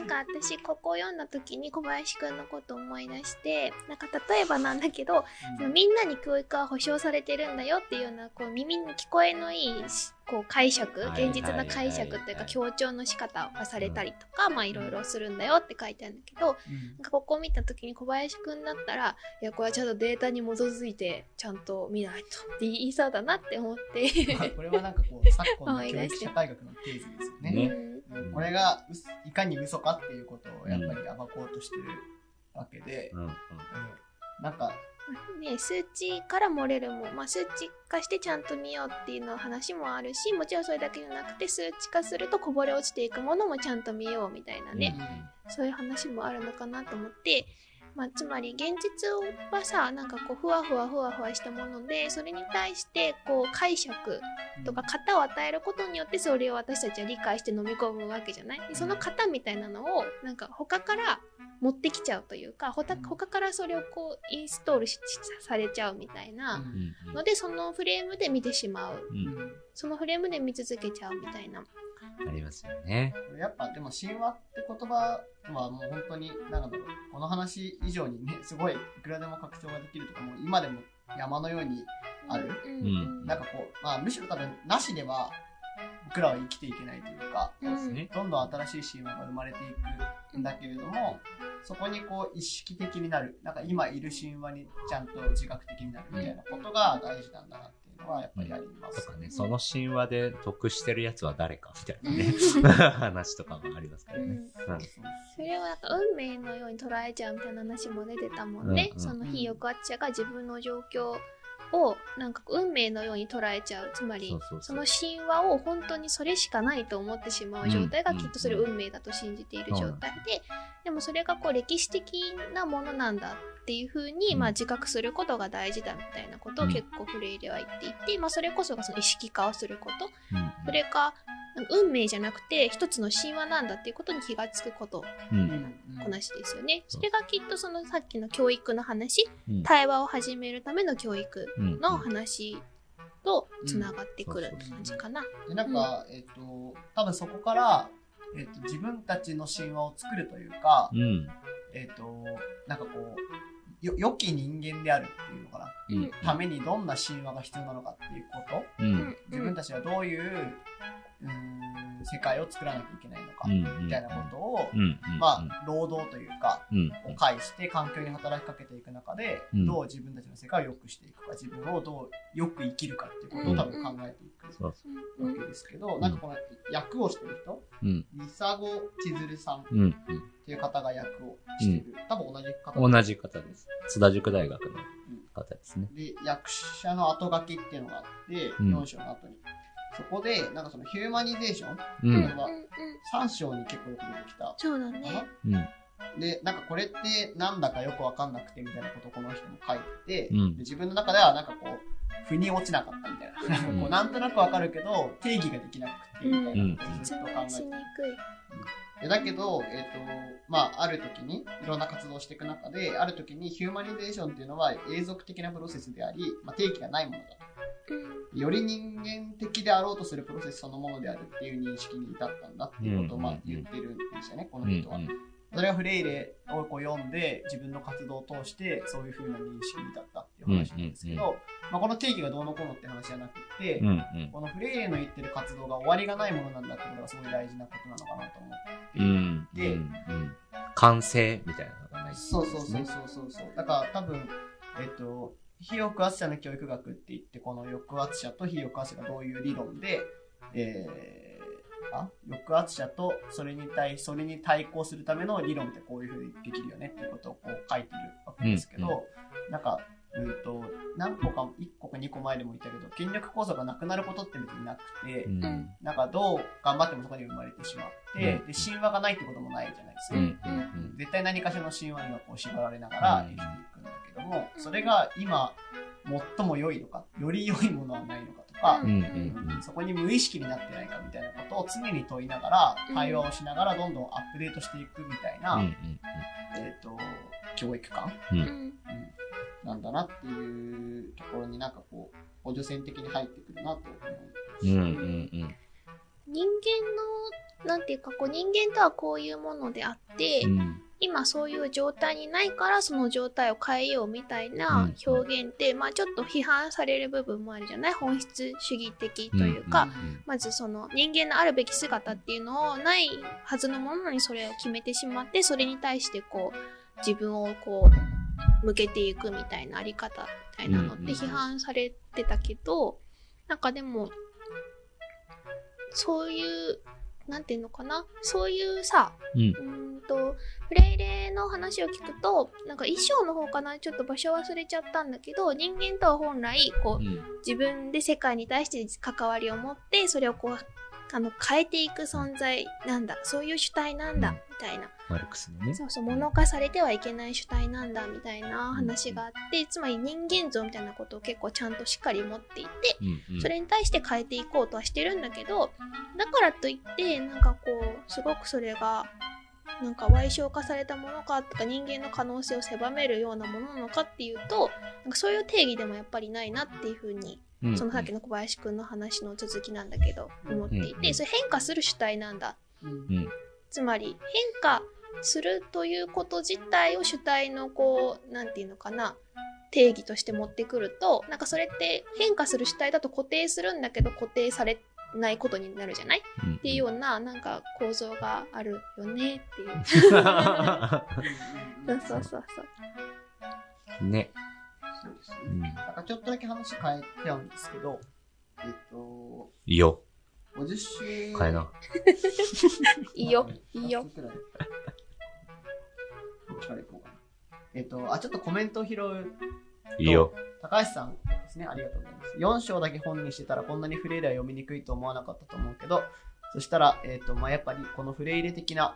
んか私ここを読んだ時に小林くんのことを思い出してなんか例えばなんだけどそのみんなに教育は保障されてるんだよっていうようなこう耳に聞こえのいいしこう解釈はい現実の解釈というかはい強調の仕方がされたりとかまあいろいろするんだよって書いてあるんだけどなんかここを見た時に小林くんだったらいやこれはちゃんとデータに基づいてちゃんと見ないとって言いそうだなって思って。まあこれはなんかこう、昨今の教育社会学のテーゼですよね。ね これがいかに嘘かっていうことをやっぱり暴こうとしてるわけで、うんうん。うん。なんか、ね、数値から漏れるも、まあ、数値化してちゃんと見ようっていうの話もあるしもちろんそれだけじゃなくて数値化するとこぼれ落ちていくものもちゃんと見ようみたいなね、そういう話もあるのかなと思って、まあ、つまり現実はさなんかこうふわふわふわふわしたものでそれに対してこう解釈とか型を与えることによってそれを私たちは理解して飲み込むわけじゃない？でその型みたいなのをなんか他から持ってきちゃうというか他からそれをこうインストールしされちゃうみたいなのでそのフレームで見てしまう。そのフレームで見続けちゃうみたいなありますよね。やっぱでも神話って言葉はもう本当に何なんだろうこの話以上にねすごいいくらでも拡張ができるとかもう今でも山のようにあるうんうんなんかこう、まあ、むしろ多分なしでは僕らは生きていけないというか、うん。どんどん新しい神話が生まれていくんだけれども、そこにこう意識的になる、なんか今いる神話にちゃんと自覚的になるみたいなことが大事なんだなっはやっぱりあります。とかね、その神話で得してるやつは誰かみたいなね、話とかもありますからね。うんそれはなんか運命のように捉えちゃうみたいな話も出てたもんね。うんうんその非抑圧者が自分の状況をなんか運命のように捉えちゃう。つまりそうそうそうその神話を本当にそれしかないと思ってしまう状態がうんきっとそれ運命だと信じている状態で、でもそれがこう歴史的なものなんだっていうふうに、うん。まあ自覚することが大事だみたいなことをうん。結構フレイレは言っていて、まあそれこそがその意識化をすること、うん。それか運命じゃなくて一つの神話なんだっていうことに気がつくこと。うん。うん話ですよね。それがきっとそのさっきの教育の話、うん。対話を始めるための教育うん。の話とつながってくるって感じかな。でなんか、えっ、と、多分そこから、えっ、と、自分たちの神話を作るというか、うん。えっ、と、なんかこう、よ良き人間であるっていうのかな。うん。ためにどんな神話が必要なのかっていうこと、うん。自分たちはどういう、うーん、世界を作らなきゃいけないのか、うんみたいなことを、まあ、労働というか、うん。を介して環境に働きかけていく中で、うん。どう自分たちの世界を良くしていくか、自分をどうよく生きるかっていうことを多分考えていくわけですけど、なんかこの役をしてる人、うん。ミサゴ千鶴さんっうん。ていう方が役をしてる、多分同じ方う。ん同じ方です。津田塾大学の方ですね。で、役者の後書きっていうのがあって、うん。4章の後に。そこで、なんかそのヒューマニゼーション、うん。うんこれは3章に結構よく出てきた。そうだね。うん。で、なんかこれってなんだかよくわかんなくてみたいなことをこの人も書いてて、うん。で自分の中ではなんかこう、腑に落ちなかったみたいな。なん。かこうなんとなくわかるけど、定義ができなくてみたいなことをず説っと考えて明しにくい。でだけど、えっ、と、まあ、ある時に、いろんな活動をしていく中で、ある時にヒューマニゼーションっていうのは永続的なプロセスであり、まあ、定義がないものだと。より人間的であろうとするプロセスそのものであるっていう認識に至ったんだっていうことをまあうん言ってるんですよね、こうんの人は。それがフレイレをこう読んで自分の活動を通してそういう風な認識に至ったっていう話なんですけど、うんまあ、この定義がどうのこうのって話じゃなくて、うんうん。このフレイレの言ってる活動が終わりがないものなんだってことがすごい大事なことなのかなと思って。うんでうん。うん。完成みたいなのがないそうそうそうそうそうそう。だから多分、えっと、非抑圧者の教育学って言って、この抑圧者と非抑圧者がどういう理論で、えー、あ抑圧者とそれに対それに対抗するための理論ってこういうふうにできるよねっていうことをこう書いてるわけですけど、うんうなんか、うんと、何個か、1個か2個前でも言ったけど、権力構造がなくなることって別になくて、うん。うんなんかどう頑張ってもそこに生まれてしまって、うん。で、神話がないってこともないじゃないですか。うんうん絶対何かしらの神話にはこう縛られながら生きていくんだけども、それが今最も良いのか、より良いものはないのかとかう、ん。うんうんそこに無意識になってないかみたいなことを常に問いながら、対話をしながらどんどんアップデートしていくみたいな、うんえっ、と、教育観、うん。ううん。んなんだなっていうところになんかこう、補助線的に入ってくるなと思う。うんうんうん。人間の、なんていうか、こう人間とはこういうものであって、うん今そういう状態にないからその状態を変えようみたいな表現って、まあちょっと批判される部分もあるじゃない？本質主義的というか、まずその人間のあるべき姿っていうのをないはずのものにそれを決めてしまってそれに対してこう自分をこう向けていくみたいなあり方みたいなのって批判されてたけどなんかでもそういうなんていうのかな？そういうさうん。うーんとフレイレの話を聞くとなんか衣装の方かな？ちょっと場所忘れちゃったんだけど人間とは本来こううん。自分で世界に対して関わりを持ってそれをこうあの変えていく存在なんだ。そういう主体なんだうん。みたいな、マルクスのね。そうそう物化されてはいけない主体なんだみたいな話があってつまり人間像みたいなことを結構ちゃんとしっかり持っていてうんうん。それに対して変えていこうとはしてるんだけどだからといってなんかこうすごくそれがなんか賠償化されたものかとか人間の可能性を狭めるようなものなのかっていうとなんかそういう定義でもやっぱりないなっていうふうにうんそのさっきの小林くんの話の続きなんだけど思っていうんてそれ変化する主体なんだ。うんうん。つまり変化するということ自体を主体のこうなんていうのかな定義として持ってくるとなんかそれって変化する主体だと固定するんだけど固定されないことになるじゃない？っうんていうようななんか構造があるよねっていう。そうそうそうそう。ね。そうですね。うん。なんかちょっとだけ話変えちゃうんですけど、えっと、いいよ。50周変えな。いいよ、いいよ。二つくらいどっちから行こうかな。えっと、あ、ちょっとコメントを拾う。いいよ。高橋さんですね。ありがとうございます。4章だけ本にしてたらこんなにフレイレは読みにくいと思わなかったと思うけど、そしたら、えっ、と、まあ、やっぱりこのフレイレ的な、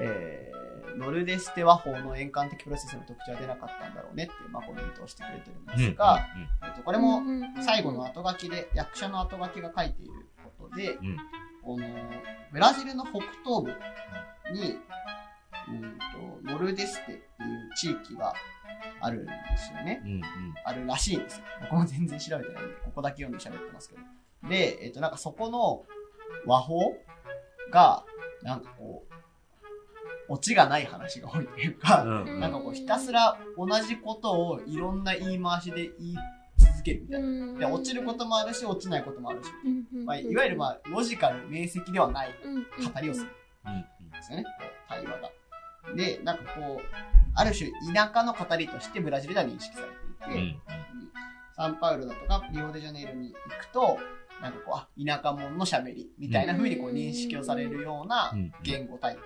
えー、ノルデステ和法の円環的プロセスの特徴は出なかったんだろうねっていう、まあ、コメントをしてくれてるんですが、えっとこれも最後の後書きで、役者の後書きが書いていることで、うんこのブラジルの北東部に、うんとノルデステっていう地域があるんですよね。うんうんあるらしいんですよ。僕も全然調べてないんで、ここだけ読んで喋ってますけど。で、えっ、と、なんかそこの和法が、なんかこう、オチがない話が多いというか、うんうんなんかこうひたすら同じことをいろんな言い回しで言い続けるみたいな。で、落ちることもあるし、落ちないこともあるし。まあ、いわゆるまあ、ロジカル、明晰ではない語りをするうんんですよね、こう対話が。で、なんかこう、ある種田舎の語りとしてブラジルでは認識されていて、うんサンパウロだとかリオデジャネイロに行くと、なんかこう、あ、田舎者の喋りみたいな風にこう認識をされるようなうん。言語体系。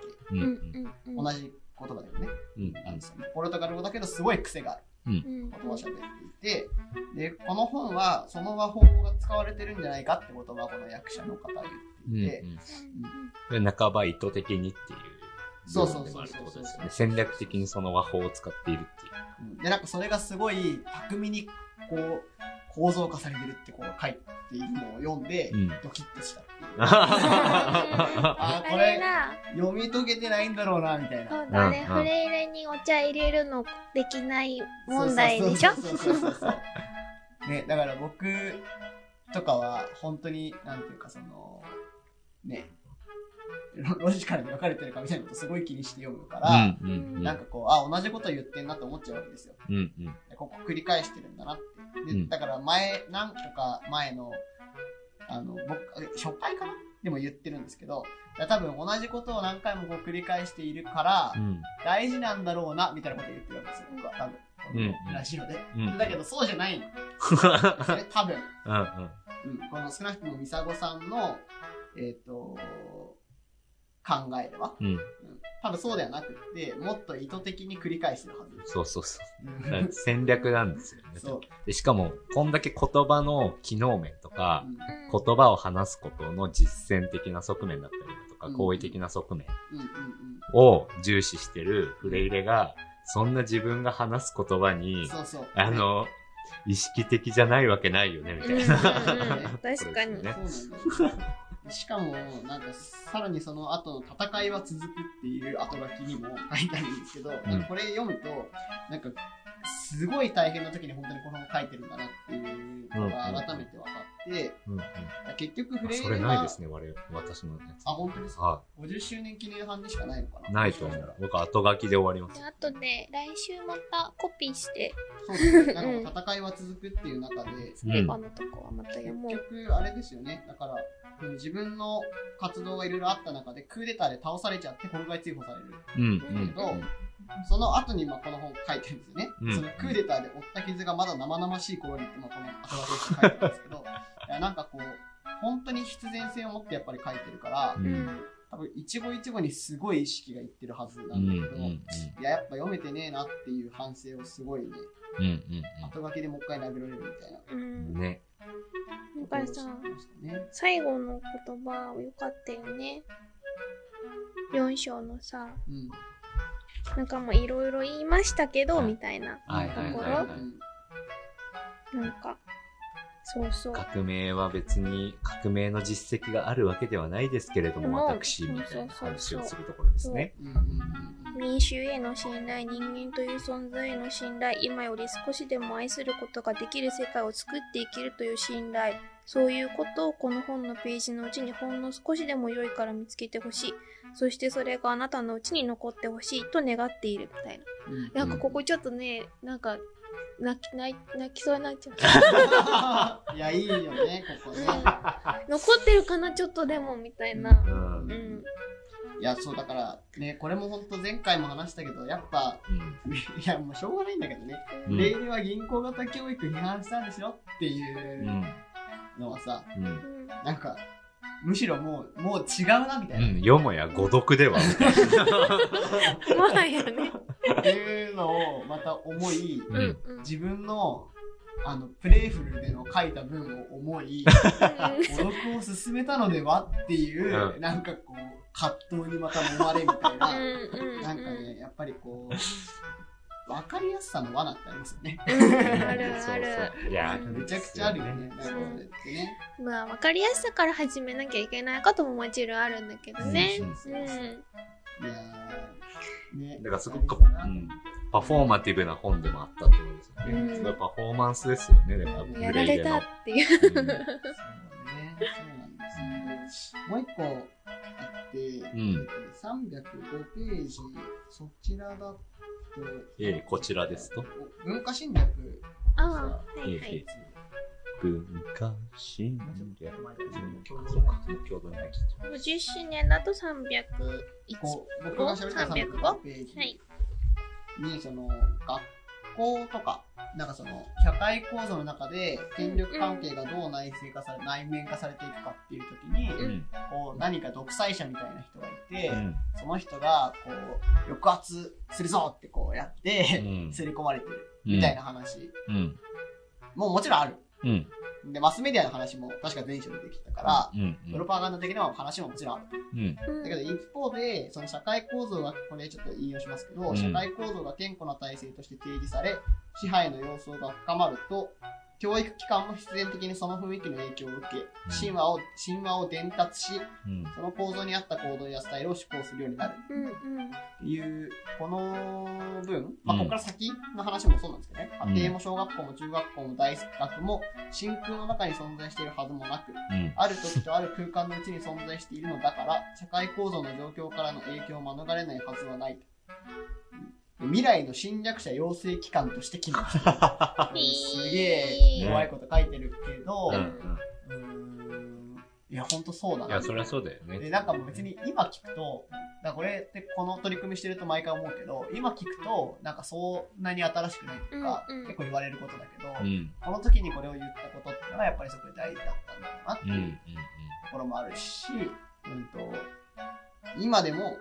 同じ言葉だよね。うん。なんですよね。ポルトガル語だけどすごい癖がある言葉を喋っていて、で、この本はその和法が使われてるんじゃないかってことはこの役者の方はうん言っていて、うん。で半ば意図的にっていうそうそうそうそうね戦略的にその和法を使っているっていううんで、なんかそれがすごい巧みにこう、構造化されてるってこう書いているのを読んで、うんドキッとしたっていう。あ あー、あこれ読み解けてないんだろうな、みたいな。そうだね、フレイレにお茶入れるのできない問題でしょ？そうそうそうそうそう。ね、だから僕とかは、本当に、なんていうかその、ね、ロロジカルに分かれてるかみたいなことすごい気にして読むから、うんうんうんなんかこう、あ、同じこと言ってんなって思っちゃうわけですよ。うんうんでここ繰り返してるんだなって。で、うんだから前、何個か前の、あの、僕、え初回かな？でも言ってるんですけど、多分同じことを何回もこう繰り返しているから、うん大事なんだろうな、みたいなことを言ってるわけですよ、僕は多分。こうんのラジオで。うんだけどそうじゃないの。それ多分。うんうんうん、この少なくともミサゴさんの、えっ、と、考えでは、うん。うん、多分そうではなくって、もっと意図的に繰り返してるはず。そうそうそう。戦略なんですよね。そう。でしかもこんだけ言葉の機能面とかうん。言葉を話すことの実践的な側面だったりだとかうん。行為的な側面を重視してるフレイレがそんな自分が話す言葉うん。にそうそう。あの意識的じゃないわけないよねみたいな。うんうんうん確かに。ね。しかも、なんか、さらにその後の戦いは続くっていう後書きにも書いてあるんですけど、なん。かこれ読むと、なんか、すごい大変な時に本当にこの本書いてるんだなっていうのが改めて分かって、うんうん。結局フレイレそれないはですね我々私のやつ。あ、本当ですか？は ?50 周年記念版にしかないのかな？ないと思もしかう僕後書きで終わります。であとで来週またコピーして。そうですね。なんか戦いは続くっていう中で、最後のとこはまた読もう、結局あれですよね。だから、うん自分の活動がいろいろあった中で、クーデターで倒されちゃって、国外追放される。うんうんだけど、その後にまあこの本書いてるんですよね。うんそのクーデターで負った傷がまだ生々しい頃にって、まあ、この後書きで書いてるんですけど、いやなんかこう、本当に必然性を持ってやっぱり書いてるからう、ん多分一語一語にすごい意識がいってるはずなうんんだけど、うんうんいや、やっぱ読めてねえなっていう反省をすごいね、うんうん後書きでもう一回殴られるみたいな。うん。うんねなんかさましたね。最後の言葉よかったよね。4章のさうん。なんかもういろいろ言いましたけど、はい。みたいなとはいはいこはいはい。ろ。なんかそうそう。革命は別に革命の実績があるわけではないですけれどもでも私みたいなそうそうそうそう。話をするところですね。うんうんうん民衆への信頼人間という存在への信頼今より少しでも愛することができる世界を作っていけるという信頼そういうことをこの本のページのうちにほんの少しでも良いから見つけてほしいそしてそれがあなたのうちに残ってほしいと願っているみたいな。うんなんかここちょっとね、なんか、泣き、泣い泣きそうになっちゃう。いや、いいよね、ここね。残ってるかな、ちょっとでも、みたいな。うんう。ん。いや、そうだから、ね、これも本当前回も話したけど、やっぱ、うん いや、もうしょうがないんだけどね。うんレイルは銀行型教育批判したんですよっていううん。のはさ、うん。うんなんか、むしろもう、もう違うな、みたいな。うん。よもや誤読では、みたいな。まあやね。っていうのをまた思い、うん。自分の、あの、プレイフルでの書いた文を思い、孤独を進めたのではっていう、うんなんかこう、葛藤にまた揉まれみたいな、なんかね、やっぱりこう、わかりやすさの罠ってありますよね。うんあるある。そうそう。いや、めちゃくちゃあるよね。まあ、わかりやすさから始めなきゃいけないことももちろんあるんだけどね。いやーね。だからすごく、うん、パフォーマティブな本でもあったってことですよね。うんすごいパフォーマンスですよね。だから、やられたっていう。そうね。もう一個あって、うん305ページ、そちらだと、ええ、こちらですと。文化侵略ああ、はいはええい。文化侵略。共そうか、共同に入っちゃっ50周年だと301。こう僕が喋った305ページはい。に、その、学校とか、なんかその、社会構造の中で権力関係がどう内製化され、内面化されていくかっていう時に、た。うん。こう、何か独裁者みたいな人がいて、うん。その人が、こう、抑圧するぞってこうやって、うん刷り込まれてるみたいな話うん。もうもちろんある。うん。で、マスメディアの話も確か前書でできたから、うん。プロパガンダ的な話ももちろんある。うん。うんだけど一方で、その社会構造が、これちょっと引用しますけど、うん社会構造が健康な体制として提示され、支配の様相が深まると、教育機関も必然的にその雰囲気の影響を受け、神話を、神話を伝達し、うん。その構造に合った行動やスタイルを施行するようになる。っていう、この文、まあ、うんここから先の話もそうなんですけどね、うん家庭も小学校も中学校も大学も真空の中に存在しているはずもなく、うん。ある時とある空間のうちに存在しているのだから、社会構造の状況からの影響を免れないはずはない未来の侵略者養成機関として機能している。すげえ弱いこと書いてるけど、う。うんいや、ほんとそうだな。いや、そりゃそうだよね。で、なんかもう別に今聞くと、だこれってこの取り組みしてると毎回思うけど、今聞くと、なんかそんなに新しくないというか、結構言われることだけど、うん。この時にこれを言ったことっていうのはやっぱりそこで大事だったんだろうなって。いうんところもあるし、うんと、今でも、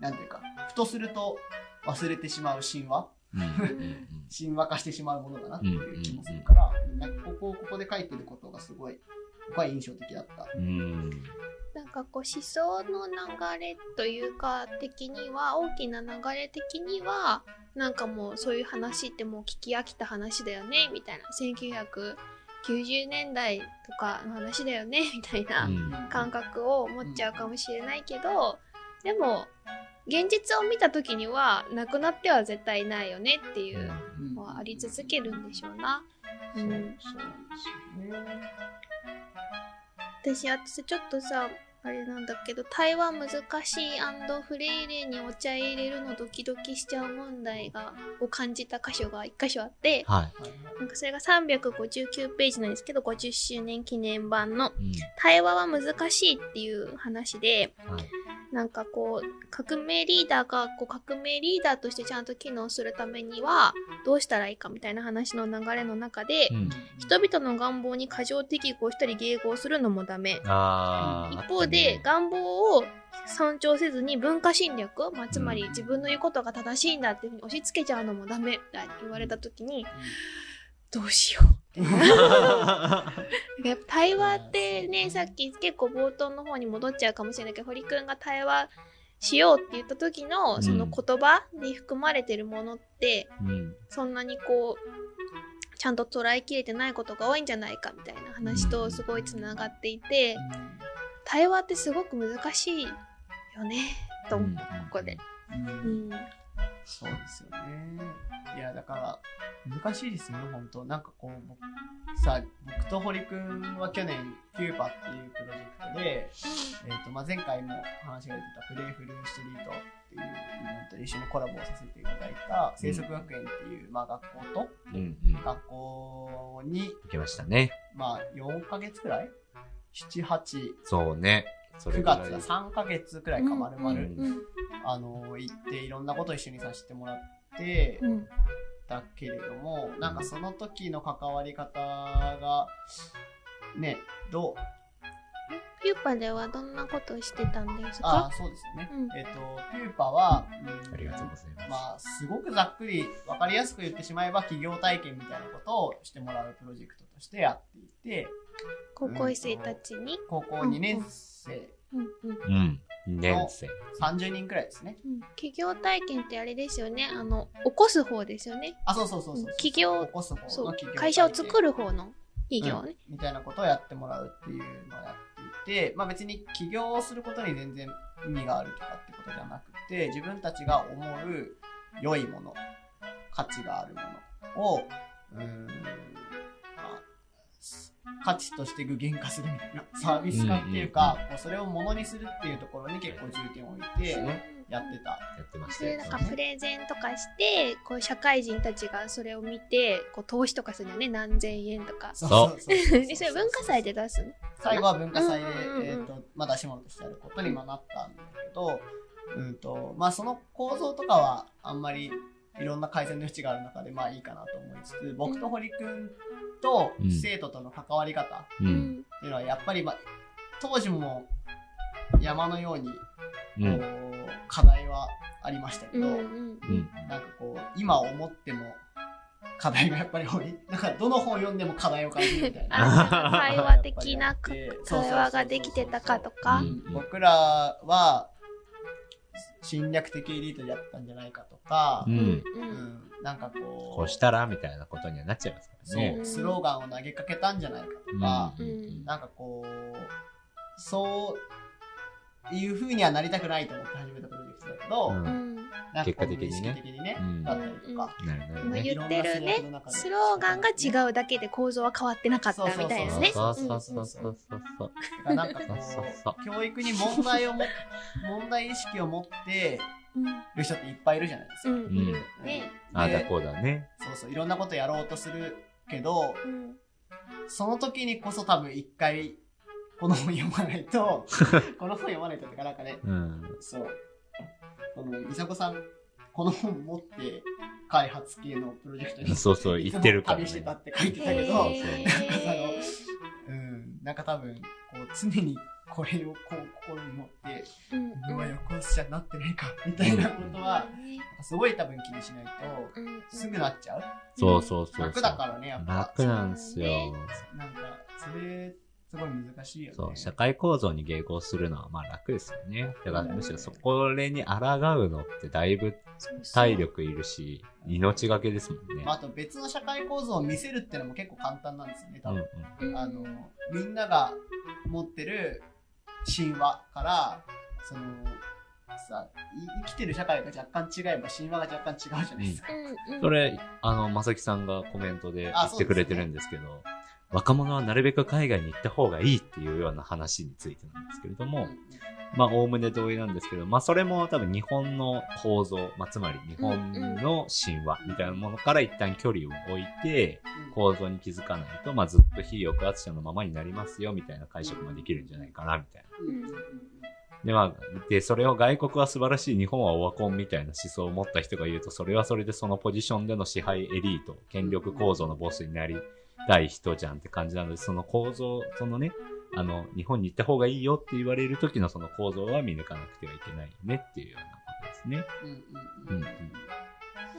なんていうか、ふとすると忘れてしまう神話？神話化してしまうものだなっていう気もすうんるから、なんかここ、ここで書いてることがすごい、僕は印象的だった。うん。なんかこう思想の流れというか的には大きな流れ的にはなんかもうそういう話ってもう聞き飽きた話だよねみたいな1990年代とかの話だよねみたいな感覚を持っちゃうかもしれないけどでも現実を見た時にはなくなっては絶対ないよねっていううんのはあり続けるんでしょうな。うそうそうんですよね。私私ちょっとさあれなんだけど対話難しいフレイレにお茶入れるのドキドキしちゃう問題がを感じた箇所が一箇所あってはい。なんかそれが359ページなんですけど50周年記念版のうん。「対話は難しい」っていう話ではい。なんかこう革命リーダーがこう革命リーダーとしてちゃんと機能するためにはどうしたらいいかみたいな話の流れの中でうん。人々の願望に過剰適合したり迎合するのもダメ。一方で、願望を尊重せずに文化侵略、まあ、つまりうん自分の言うことが正しいんだっていうふうに押し付けちゃうのもダメだって言われた時に、どうしようって。やっぱ対話ってね、さっき結構冒頭の方に戻っちゃうかもしれないけど、堀くんが対話しようって言った時のその言葉に含まれてるものって、うん。そんなにこう、ちゃんと捉えきれてないことが多いんじゃないかみたいな話とすごいつながっていて、対話ってすごく難しいよね、と思った、ここで。うんうん。そうですよね。いや、だから、難しいですよ、本当なんかこう、僕さ、僕と堀くんは去年、ピューパっていうプロジェクトで、えっ、と、まあ、前回も話が出てたプレイフルストリートっていうイベントで一緒にコラボをさせていただいた、生息学園っていう、まあ、学校と、うんうん。学校に、行きましたね。まあ、4ヶ月くらい ?7、8、そうね。それ9ぐらい。月だ、3ヶ月くらいか、丸々、うんうんあの、行っていろんなことを一緒にさせてもらって、うん。だけれども、なんかその時の関わり方が、ね、どう、ピューパではどんなことをしてたんですあかそうですよね。うん。えっ、と、ピューパは、うんありがとうございます。まあ、すごくざっくり、わかりやすく言ってしまえば、企業体験みたいなことをしてもらうプロジェクトとしてやっていて、高校生たちに、高校2年生、うんうん。うん。2年生。30人くらいですね。うん。企業体験ってあれですよね。あの起こす方ですよね。あ、そうそうそうそうう。ん。企業起こす方の会社を作る方の企業。ね、みたいなことをやってもらうっていうのをやっていて、まあ別に起業をすることに全然意味があるとかってことじゃなくて、自分たちが思う良いもの、価値があるものを、うーん、まあ、す価値として具現化するみたいなサービス化っていうか、こうそれをものにするっていうところに結構重点を置いてやってた。やってましたなんかプレゼンとかしてこう社会人たちがそれを見てこう投資とかするんだよね。何千円とか。そうそうでそれ文化祭で出すの？最後は文化祭で、うんうんうんえーとまあ、出し物としてやることにもなったんだけど、うんとまあ、その構造とかはあんまりい。ろんな改善の余地がある中でまあいいかなと思いつつ僕と堀くんとうん。生徒との関わり方っていうのはやっぱり、まあ、当時も山のようにこう、うん。課題はありましたけど、うんうんうん。なんかこう今思っても課題がやっぱり多い。なんかどの本読んでも課題を感じるみたいな。会話的な会話ができてたかとか。うん僕らは侵略的エリートだったんじゃないかとかう、。うん。んううん。んなんかこうこうしたらみたいなことにはなっちゃいますからそうね。スローガンを投げかけたんじゃないかとか、うん。なんかこうそういう風にはなりたくないと思って始めたプロジェクトだけど、うん結果的にね。無意識的にね、うん。だったりとか、なるほど今ね。言ってるねスローガンが違うだけで構造は変わってなかったみたいなね。そうそうそうそう。そうなんかこそう教育に問題をも問題意識を持ってうん。る人っていっぱいいるじゃないですか。うん。ね。ああだでこうだね。そうそういろんなことやろうとするけどうん。その時にこそ多分一回この本読まないと この本読まないとってかなんかね。うん。そうこのいさこさんこの本持って開発系のプロジェクトにそうそう、言ってるから旅してたね。って書いてたけど、へーう。ん、なんか多分こう常にこれをこう心に持ってうん自分は横須者になってないかみたいなことは、なんかすごい多分気にしないとうん。すぐなっちゃう。そうそうそうそう。楽だからねやっぱ。楽なんですよ。なんかそれすごい難しいよね。そう、社会構造に迎合するのはまあ楽ですよね。だからむしろそこれに抗うのってだいぶ体力いるし、命がけですもんね。まあ、。あと別の社会構造を見せるってのも結構簡単なんですよね多うん分、うん。あのみんなが持ってる神話からそのさい生きてる社会が若干違えば神話が若干違うじゃないですか、うんうん。それ、あの、まさきさんがコメントで言あってくれてるんですけど、若者はなるべく海外に行った方がいいっていうような話についてなんですけれども、まあ、おおむね同意なんですけど、まあ、それも多分日本の構造、まあ、つまり日本の神話みたいなものから一旦距離を置いて、構造に気づかないと、まあ、ずっと非抑圧者のままになりますよ、みたいな解釈もできるんじゃないかな、みたいな。で、まあ、で、それを外国は素晴らしい、日本はオワコンみたいな思想を持った人が言うと、それはそれでそのポジションでの支配エリート、権力構造のボスになりたい人じゃんって感じなので、その構造、そのね、あの、日本に行った方がいいよって言われる時のその構造は見抜かなくてはいけないよねっていうようなことですね。うんうんううんんうん。な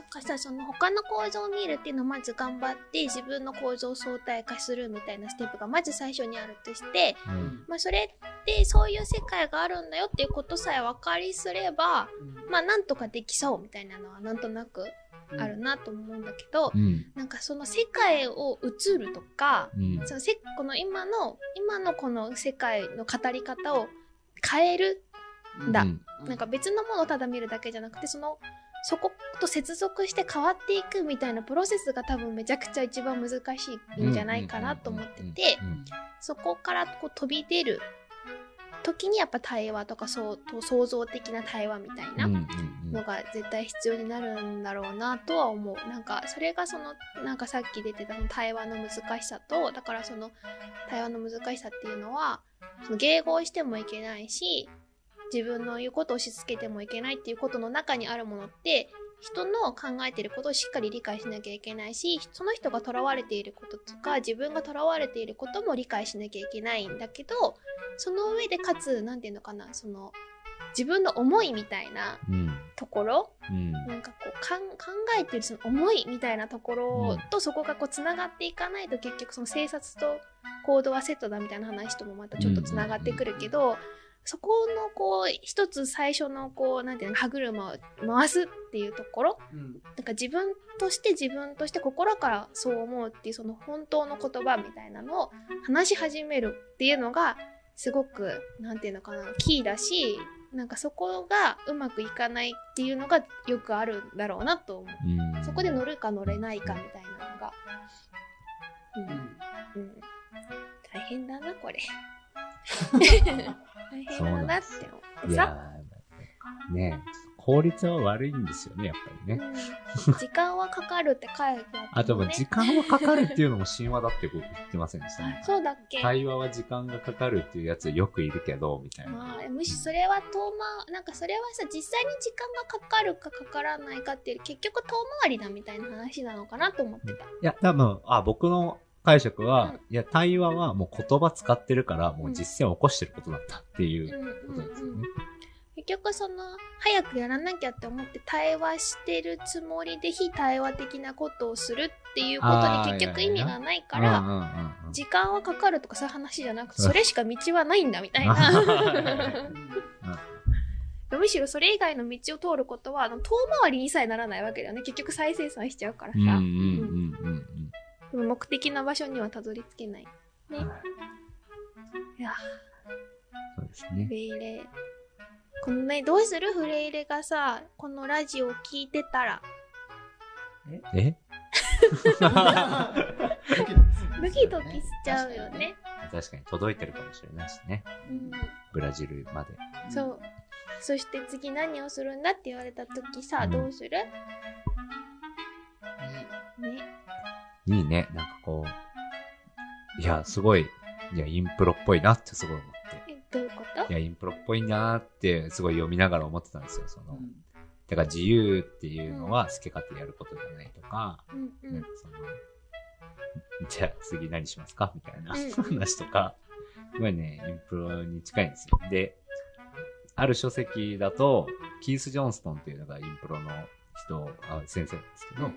んかさその他の構造を見るっていうのをまず頑張って自分の構造を相対化するみたいなステップがまず最初にあるとして、うん。まあ、それってそういう世界があるんだよっていうことさえ分かりすればまあなんとかできそうみたいなのはなんとなくうんあるなと思うんだけど、うん。なんかその世界を映るとか、うん。そのせこの今の今のこの世界の語り方を変えるうんだ。うん。なんか別のものをただ見るだけじゃなくてそのそこと接続して変わっていくみたいなプロセスが多分めちゃくちゃ一番難しいんじゃないかなと思ってて、うん。そこからこう飛び出る時にやっぱ対話とかそうと創造的な対話みたいなのが絶対必要になるんだろうなとは思う。なんかそれがそのなんかさっき出てたその対話の難しさとだからその対話の難しさっていうのはその迎合してもいけないし自分の言うことを押し付けてもいけないっていうことの中にあるものって人の考えてることをしっかり理解しなきゃいけないしその人が囚われていることとか自分が囚われていることも理解しなきゃいけないんだけどその上でかつ何て言うのかなその自分の思いみたいなうん。ところうん。なんかこうかん考えてるその思いみたいなところとそこがこうつながっていかないと結局その生活と行動はセットだみたいな話ともまたちょっとつながってくるけど、そこのこう一つ最初のこうなんていうの歯車を回すっていうところうん。なんか自分として自分として心からそう思うっていうその本当の言葉みたいなのを話し始めるっていうのがすごくなんていうのかなキーだしなんかそこがうまくいかないっていうのがよくあるんだろうなと思う。うんそこで乗るか乗れないかみたいなのが。ううんんうん、大変だなこれ。大変だなって思ってさ？いやーね効率は悪いんですよね、やっぱりね。うん、時間はかかるって書いてああったね。とも時間はかかるっていうのも神話だって僕言ってませんでしたね。そうだっけ？会話は時間がかかるっていうやつよくいるけど、みたいな。まあ、むしろそれは遠回なんかそれはさ実際に時間がかかるかかからないかっていう結局遠回りだみたいな話なのかなと思ってた。いや、多分、あ、僕の解釈は、うんいや、対話はもう言葉使ってるから、もう実践を起こしてることだったっていううんうんうんことですよね。結局その早くやらなきゃって思って対話してるつもりで非対話的なことをするっていうことに結局意味がないから時間はかかるとかそういう話じゃなくてうん。それしか道はないんだみたいうんなむしろそれ以外の道を通ることは遠回りにさえならないわけだよね。結局再生産しちゃうからさ、目的の場所にはたどり着けない。うん。ね。はい。いやそうですねこのねどうする？フレイレがさこのラジオを聞いてたらえ？ドキドキしちゃうよね。確かに届いてるかもしれないしね。うん、ブラジルまで。そう。そして次何をするんだって言われた時さ、うんどうする？ね。いいね。なんかこう、いや、すごい、いや、インプロっぽいなってすごい思どういうこと？いや、インプロっぽいなってすごい読みながら思ってたんですよ。その、うん。だから自由っていうのは好き勝手やることじゃないとか、うんうん。なんかその、じゃあ次何しますか？みたいなうん。話とか、すごいね、インプロに近いんですよ。で、ある書籍だと、キース・ジョンストンっていうのがインプロの人、あ先生なんですけど、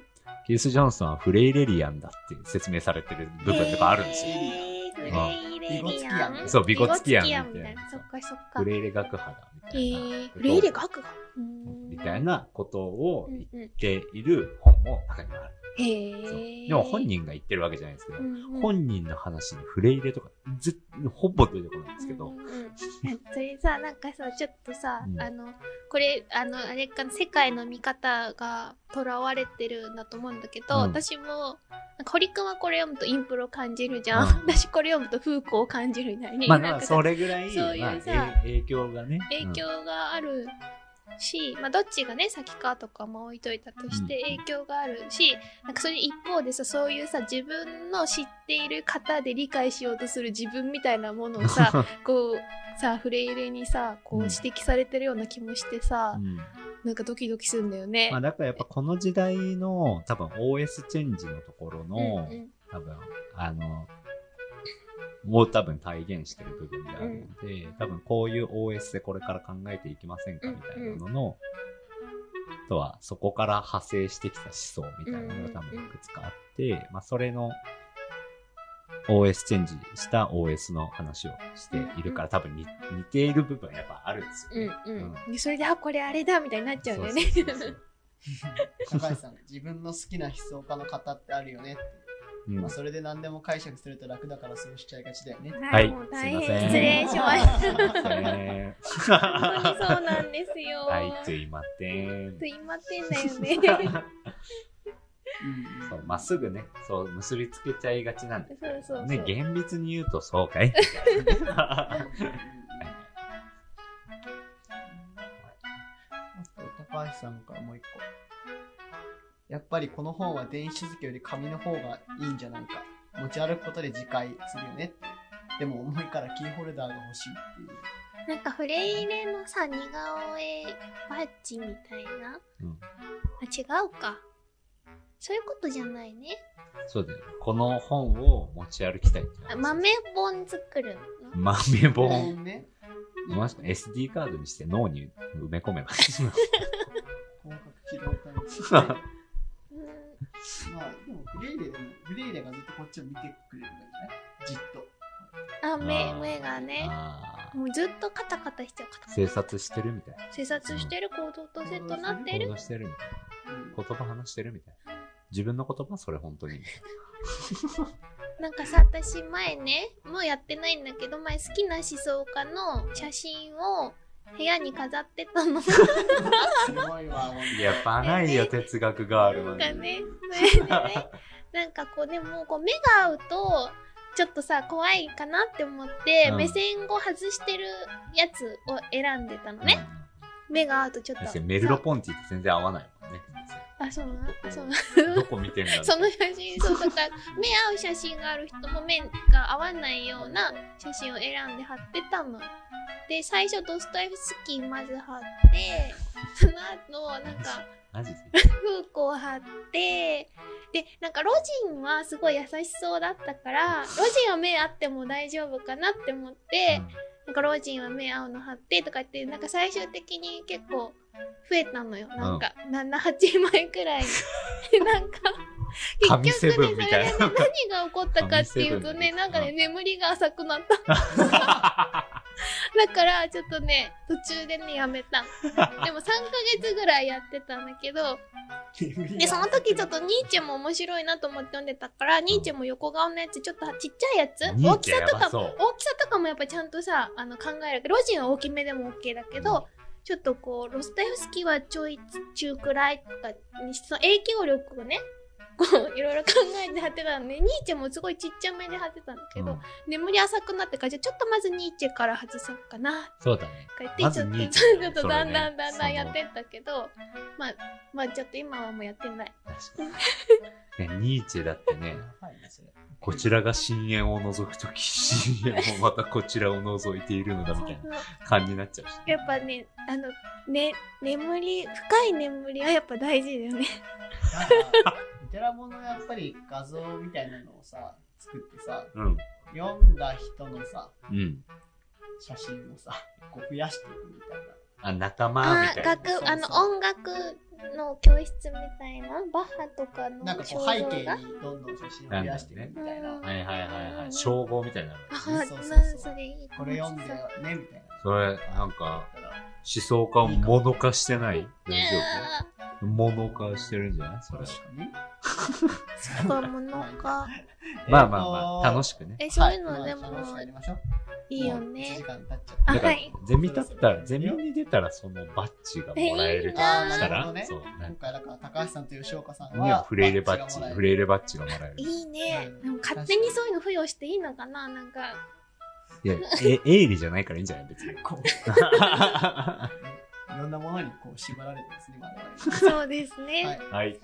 キース・ジョンストンはフレイレリアンだって説明されてる部分とかあるんですよ。へーフレイレリアン。そうビゴツキアンビゴツみたいなそっかそっかフ。レイレ学派だみたへいな。レイレ学が。うーんみたいなことをうん言っうんている本も中にはある。へそうーでも本人が言ってるわけじゃないですけど、うんうん。本人の話にフレイレとかずほぼ出てこないんですけど、うんうん。うんそれさなんかさちょっとさ、うん。あのこれあのあれかな世界の見方がとらわれてるんだと思うんだけど、うん。私もなんか堀君はこれ読むとインプロ感じるじゃん、うん私これ読むと風光を感じるみたいに、まあ、それぐらい、そういうまあ影響がね。影響があるし、まあどっちがね先かとかも置いといたとしてうん。影響があるし、なんかそれ一方でさそういうさ自分の知っている方で理解しようとする自分みたいなものをさ こうさフレイレにさこううん指摘されてるような気もしてさ、うん。なんかドキドキするんだよね。まあ、だからやっぱこの時代の多分 OS チェンジのところの、うんうん。多分、あの、を多分体現してる部分であるので、多分こういう OS でこれから考えていきませんかみたいなのの、あとはそこから派生してきた思想みたいなのが多分いくつかあって、まあそれの OS チェンジした OS の話をしているから多分似似ている部分はやっぱあるんですよね。うんうんうんでそれであこれあれだみたいになっちゃうんだよね。そうそうそうそう 高橋さん、自分の好きな思想家の方ってあるよねって。うんまあ、それで何でも解釈すると楽だからそうしちゃいがちだよね。はいもう大すいません変失礼しました。本当にそうなんですよ。はい、すいません。すいませんだよね。うんそうまっすぐね、そう、結びつけちゃいがちなんですけどそうそうそうね、厳密に言うとそうかい あと高橋さんからもう一個。やっぱりこの本は電子書籍より紙の方がいいんじゃないか。持ち歩くことで自戒するよね。でも重いからキーホルダーが欲しいっていう。なんかフレイレのさ、似顔絵バッジみたいな。うんあ、違うか。そういうことじゃないね。そうだよね。この本を持ち歩きたいってあ豆本作るの？豆本。ね。もしくは SD カードにして脳に埋め込めばいい。広角機動 まあ、でもフレイレでも、フレイレがずっとこっちを見てくれるんじゃないじっと。あ、目、目がね。あもうずっとカタカタしちゃうカターカ生活してるみたいな。タ。生活してる行動とセットなってる。行動してるみたいうんな。言葉話してるみたいな。自分の言葉それ本当に。なんかさ、私前ね、もうやってないんだけど、前好きな思想家の写真を部屋に飾ってたの。すごいわ、ほんといや、ばないよ、哲学があるのに。なんかね、それでね、なんかこう、でもこう目が合うと、ちょっとさ、怖いかなって思って、うん目線を外してるやつを選んでたのね。目が合うとちょっと。メルロポンティって全然合わないもんね。あ、そうなの？そうなのどこ見てんだその写真、そう、だから、目合う写真がある人も目が合わないような写真を選んで貼ってたの。で、最初ドストエフスキーまず貼って、その後、なんか、マジで？フーコー貼って、で、なんかロジンはすごい優しそうだったから、ロジンは目合っても大丈夫かなって思って、なんかロジンは目合うの貼ってとか言って、なんか最終的に結構増えたのよ。なんか、7、8枚くらい。なんか、神セブンみたいなそれでね何が起こったかっていうとね、なんかね、眠りが浅くなった。だから、ちょっとね、途中でね、やめた。でも3ヶ月ぐらいやってたんだけど、で、その時ちょっとニーチェも面白いなと思って読んでたから、ニーチェも横顔のやつ、ちょっとちっちゃいやつ。大きさとか大きさとかもやっぱちゃんとさ、あの考える。ロジンは大きめでも OK だけど、ちょっとこう、ロスタイフスキーはちょい中くらいとかにその影響力をね、こう、いろいろ考えて貼ってたのね。ニーチェもすごいちっちゃめで貼ってたんだけど、うん眠り浅くなってから、じゃあちょっとまずニーチェから外そうかな、そうだね。って、ちょっと、ちェ ょっとだんだんだんだんやってったけど、まあ、まあちょっと今はもうやってない。確かに。ね、ニーチェだってね、こちらが深淵を覗くとき、深淵もまたこちらを覗いているのだみたいな感じになっちゃうし。やっぱね、あの、ね、眠り、深い眠りはやっぱ大事だよね。ぱり画像みたいなのをさ、作ってさ、うん。読んだ人のさ、うん。写真をさ、こう増やしていくみたいな。あ、仲間みあたいな。楽、あの、そうそう音楽の教室みたいな、バッハとかのなんかこ肖う背景にどんどん写真を増やしていくみたいな。なんだはいはいはいはい。称号みたいなの。あ、そうそうそう。これ読んでね、みたいな。それ、なんか、思想家を物化してない？大ね丈夫？物化してるんじゃない？それ。確かに。え、これものか。まあまあまあ、楽しくね。え、そういうのでもましょういいよもう1ね時。間経っちゃっあだからはい、ゼミだったら、ゼミに出たらそのバッジがもらえるとしたら？なるほどね、そう、た。なんか、今回だから高橋さんと吉岡さんにはは、フレイレバッジ、がもらえるフレイレバッジがもらえる。いいねう。んでも勝手にそういうの付与していいのかな？なんか、いや、え、営利じゃないからいいんじゃない？別に。いろんなものにこう縛られてですね、我々。そうですね。はいはい。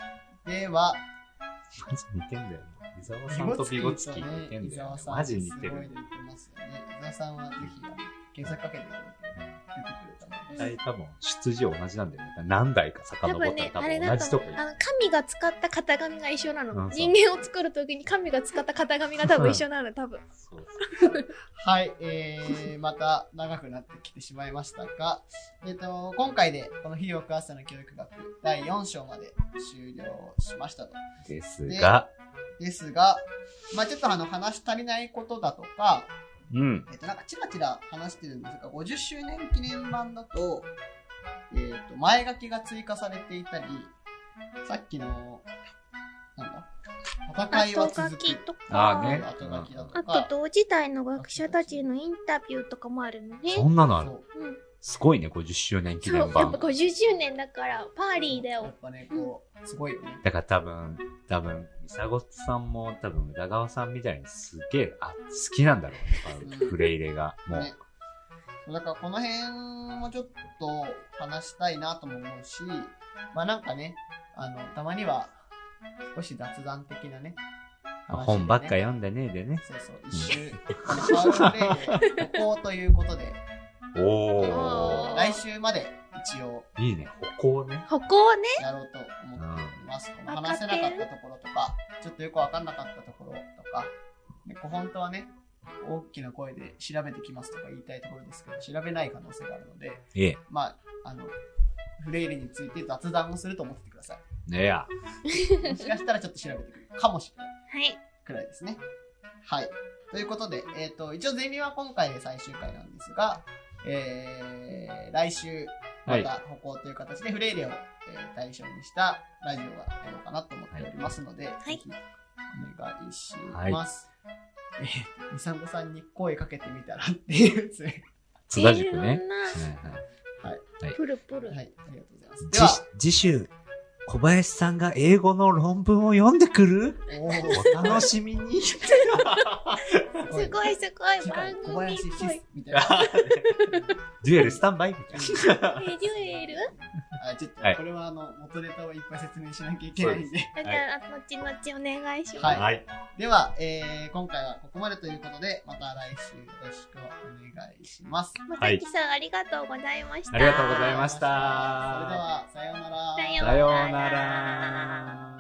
では、マジ似てんだよな。伊沢さんとビゴツキ似てんだよな。マジ似てる。すごい似てますよね。伊沢さんはぜひあの検索かけていただいて出てくれたの多分、出自同じなんだよね。何台か遡ったら多分ね、あ多れ分同じとこ。あの、神が使った型紙が一緒なの。人間を作るときに神が使った型紙が多分一緒なの、多分。はい、えー、また長くなってきてしまいましたが、えっ、と、今回でこの広く朝の教育学第4章まで終了しましたと。ですが、ですが、まあちょっとあの話し足りないことだとか、うん。えっ、となんかちらちら話してるんですが、50周年記念版だと、えっ、と、前書きが追加されていたり、さっきの、なんだ、戦いは続きとか。あーね後書きだとあか。と同時代の学者たちのインタビューとかもあるのね。そんなのあるうん。すごいね、50周年記そう、や念っぱ版。50周年だからパーリーだよ。やっぱね、こう、すごいよね。だから多分、多分、ミサゴさんも多分、宇田川さんみたいにすげえ、あ、好きなんだろうね、うんフレイレが。もう、ねだからこの辺もちょっと話したいなとも思うし、まあなんかね、あの、たまには少し雑談的なね、ね本ばっか読んでねえでね。そうそう、一周、パワープレイで、ここということで、おおー来週まで一応いいね、歩行ね。歩行ね。やろうと思っております。このわか話せなかったところとか、ちょっとよくわかんなかったところとか、ね、本当はね、大きな声で調べてきますとか言いたいところですけど、調べない可能性があるので、ええ。まあ、あの、フレイルについて雑談をすると思っててください。ねえや。もしかしたらちょっと調べてくるかもしれないはい。くらいですね。はい。ということで、えっ、と、一応ゼミは今回で最終回なんですが、えー、来週、また歩行という形でフレイレを、えー対象にしたラジオがやろうかなと思っておりますので、いぜひお願いします。えー、みさんごさんに声かけてみたらっていうですね。津田塾ね。いろんなはいはいプルプル。はい、ありがとうございます。では、次週、小林さんが英語の論文を読んでくる？お楽しみに。すごいすごい番小組っぽいス。みたいな。デュエルスタンバイ？みたいな。え、デュエル？あちょっと、はいこれはあの、元ネタをいっぱい説明しなきゃいけないんで。だから、後々お願いします。はいはい。では、えー、今回はここまでということで、また来週よろしくお願いします。まさきさん、ありがとうございました。ありがとうございましたそれでは、さようなら。さようなら。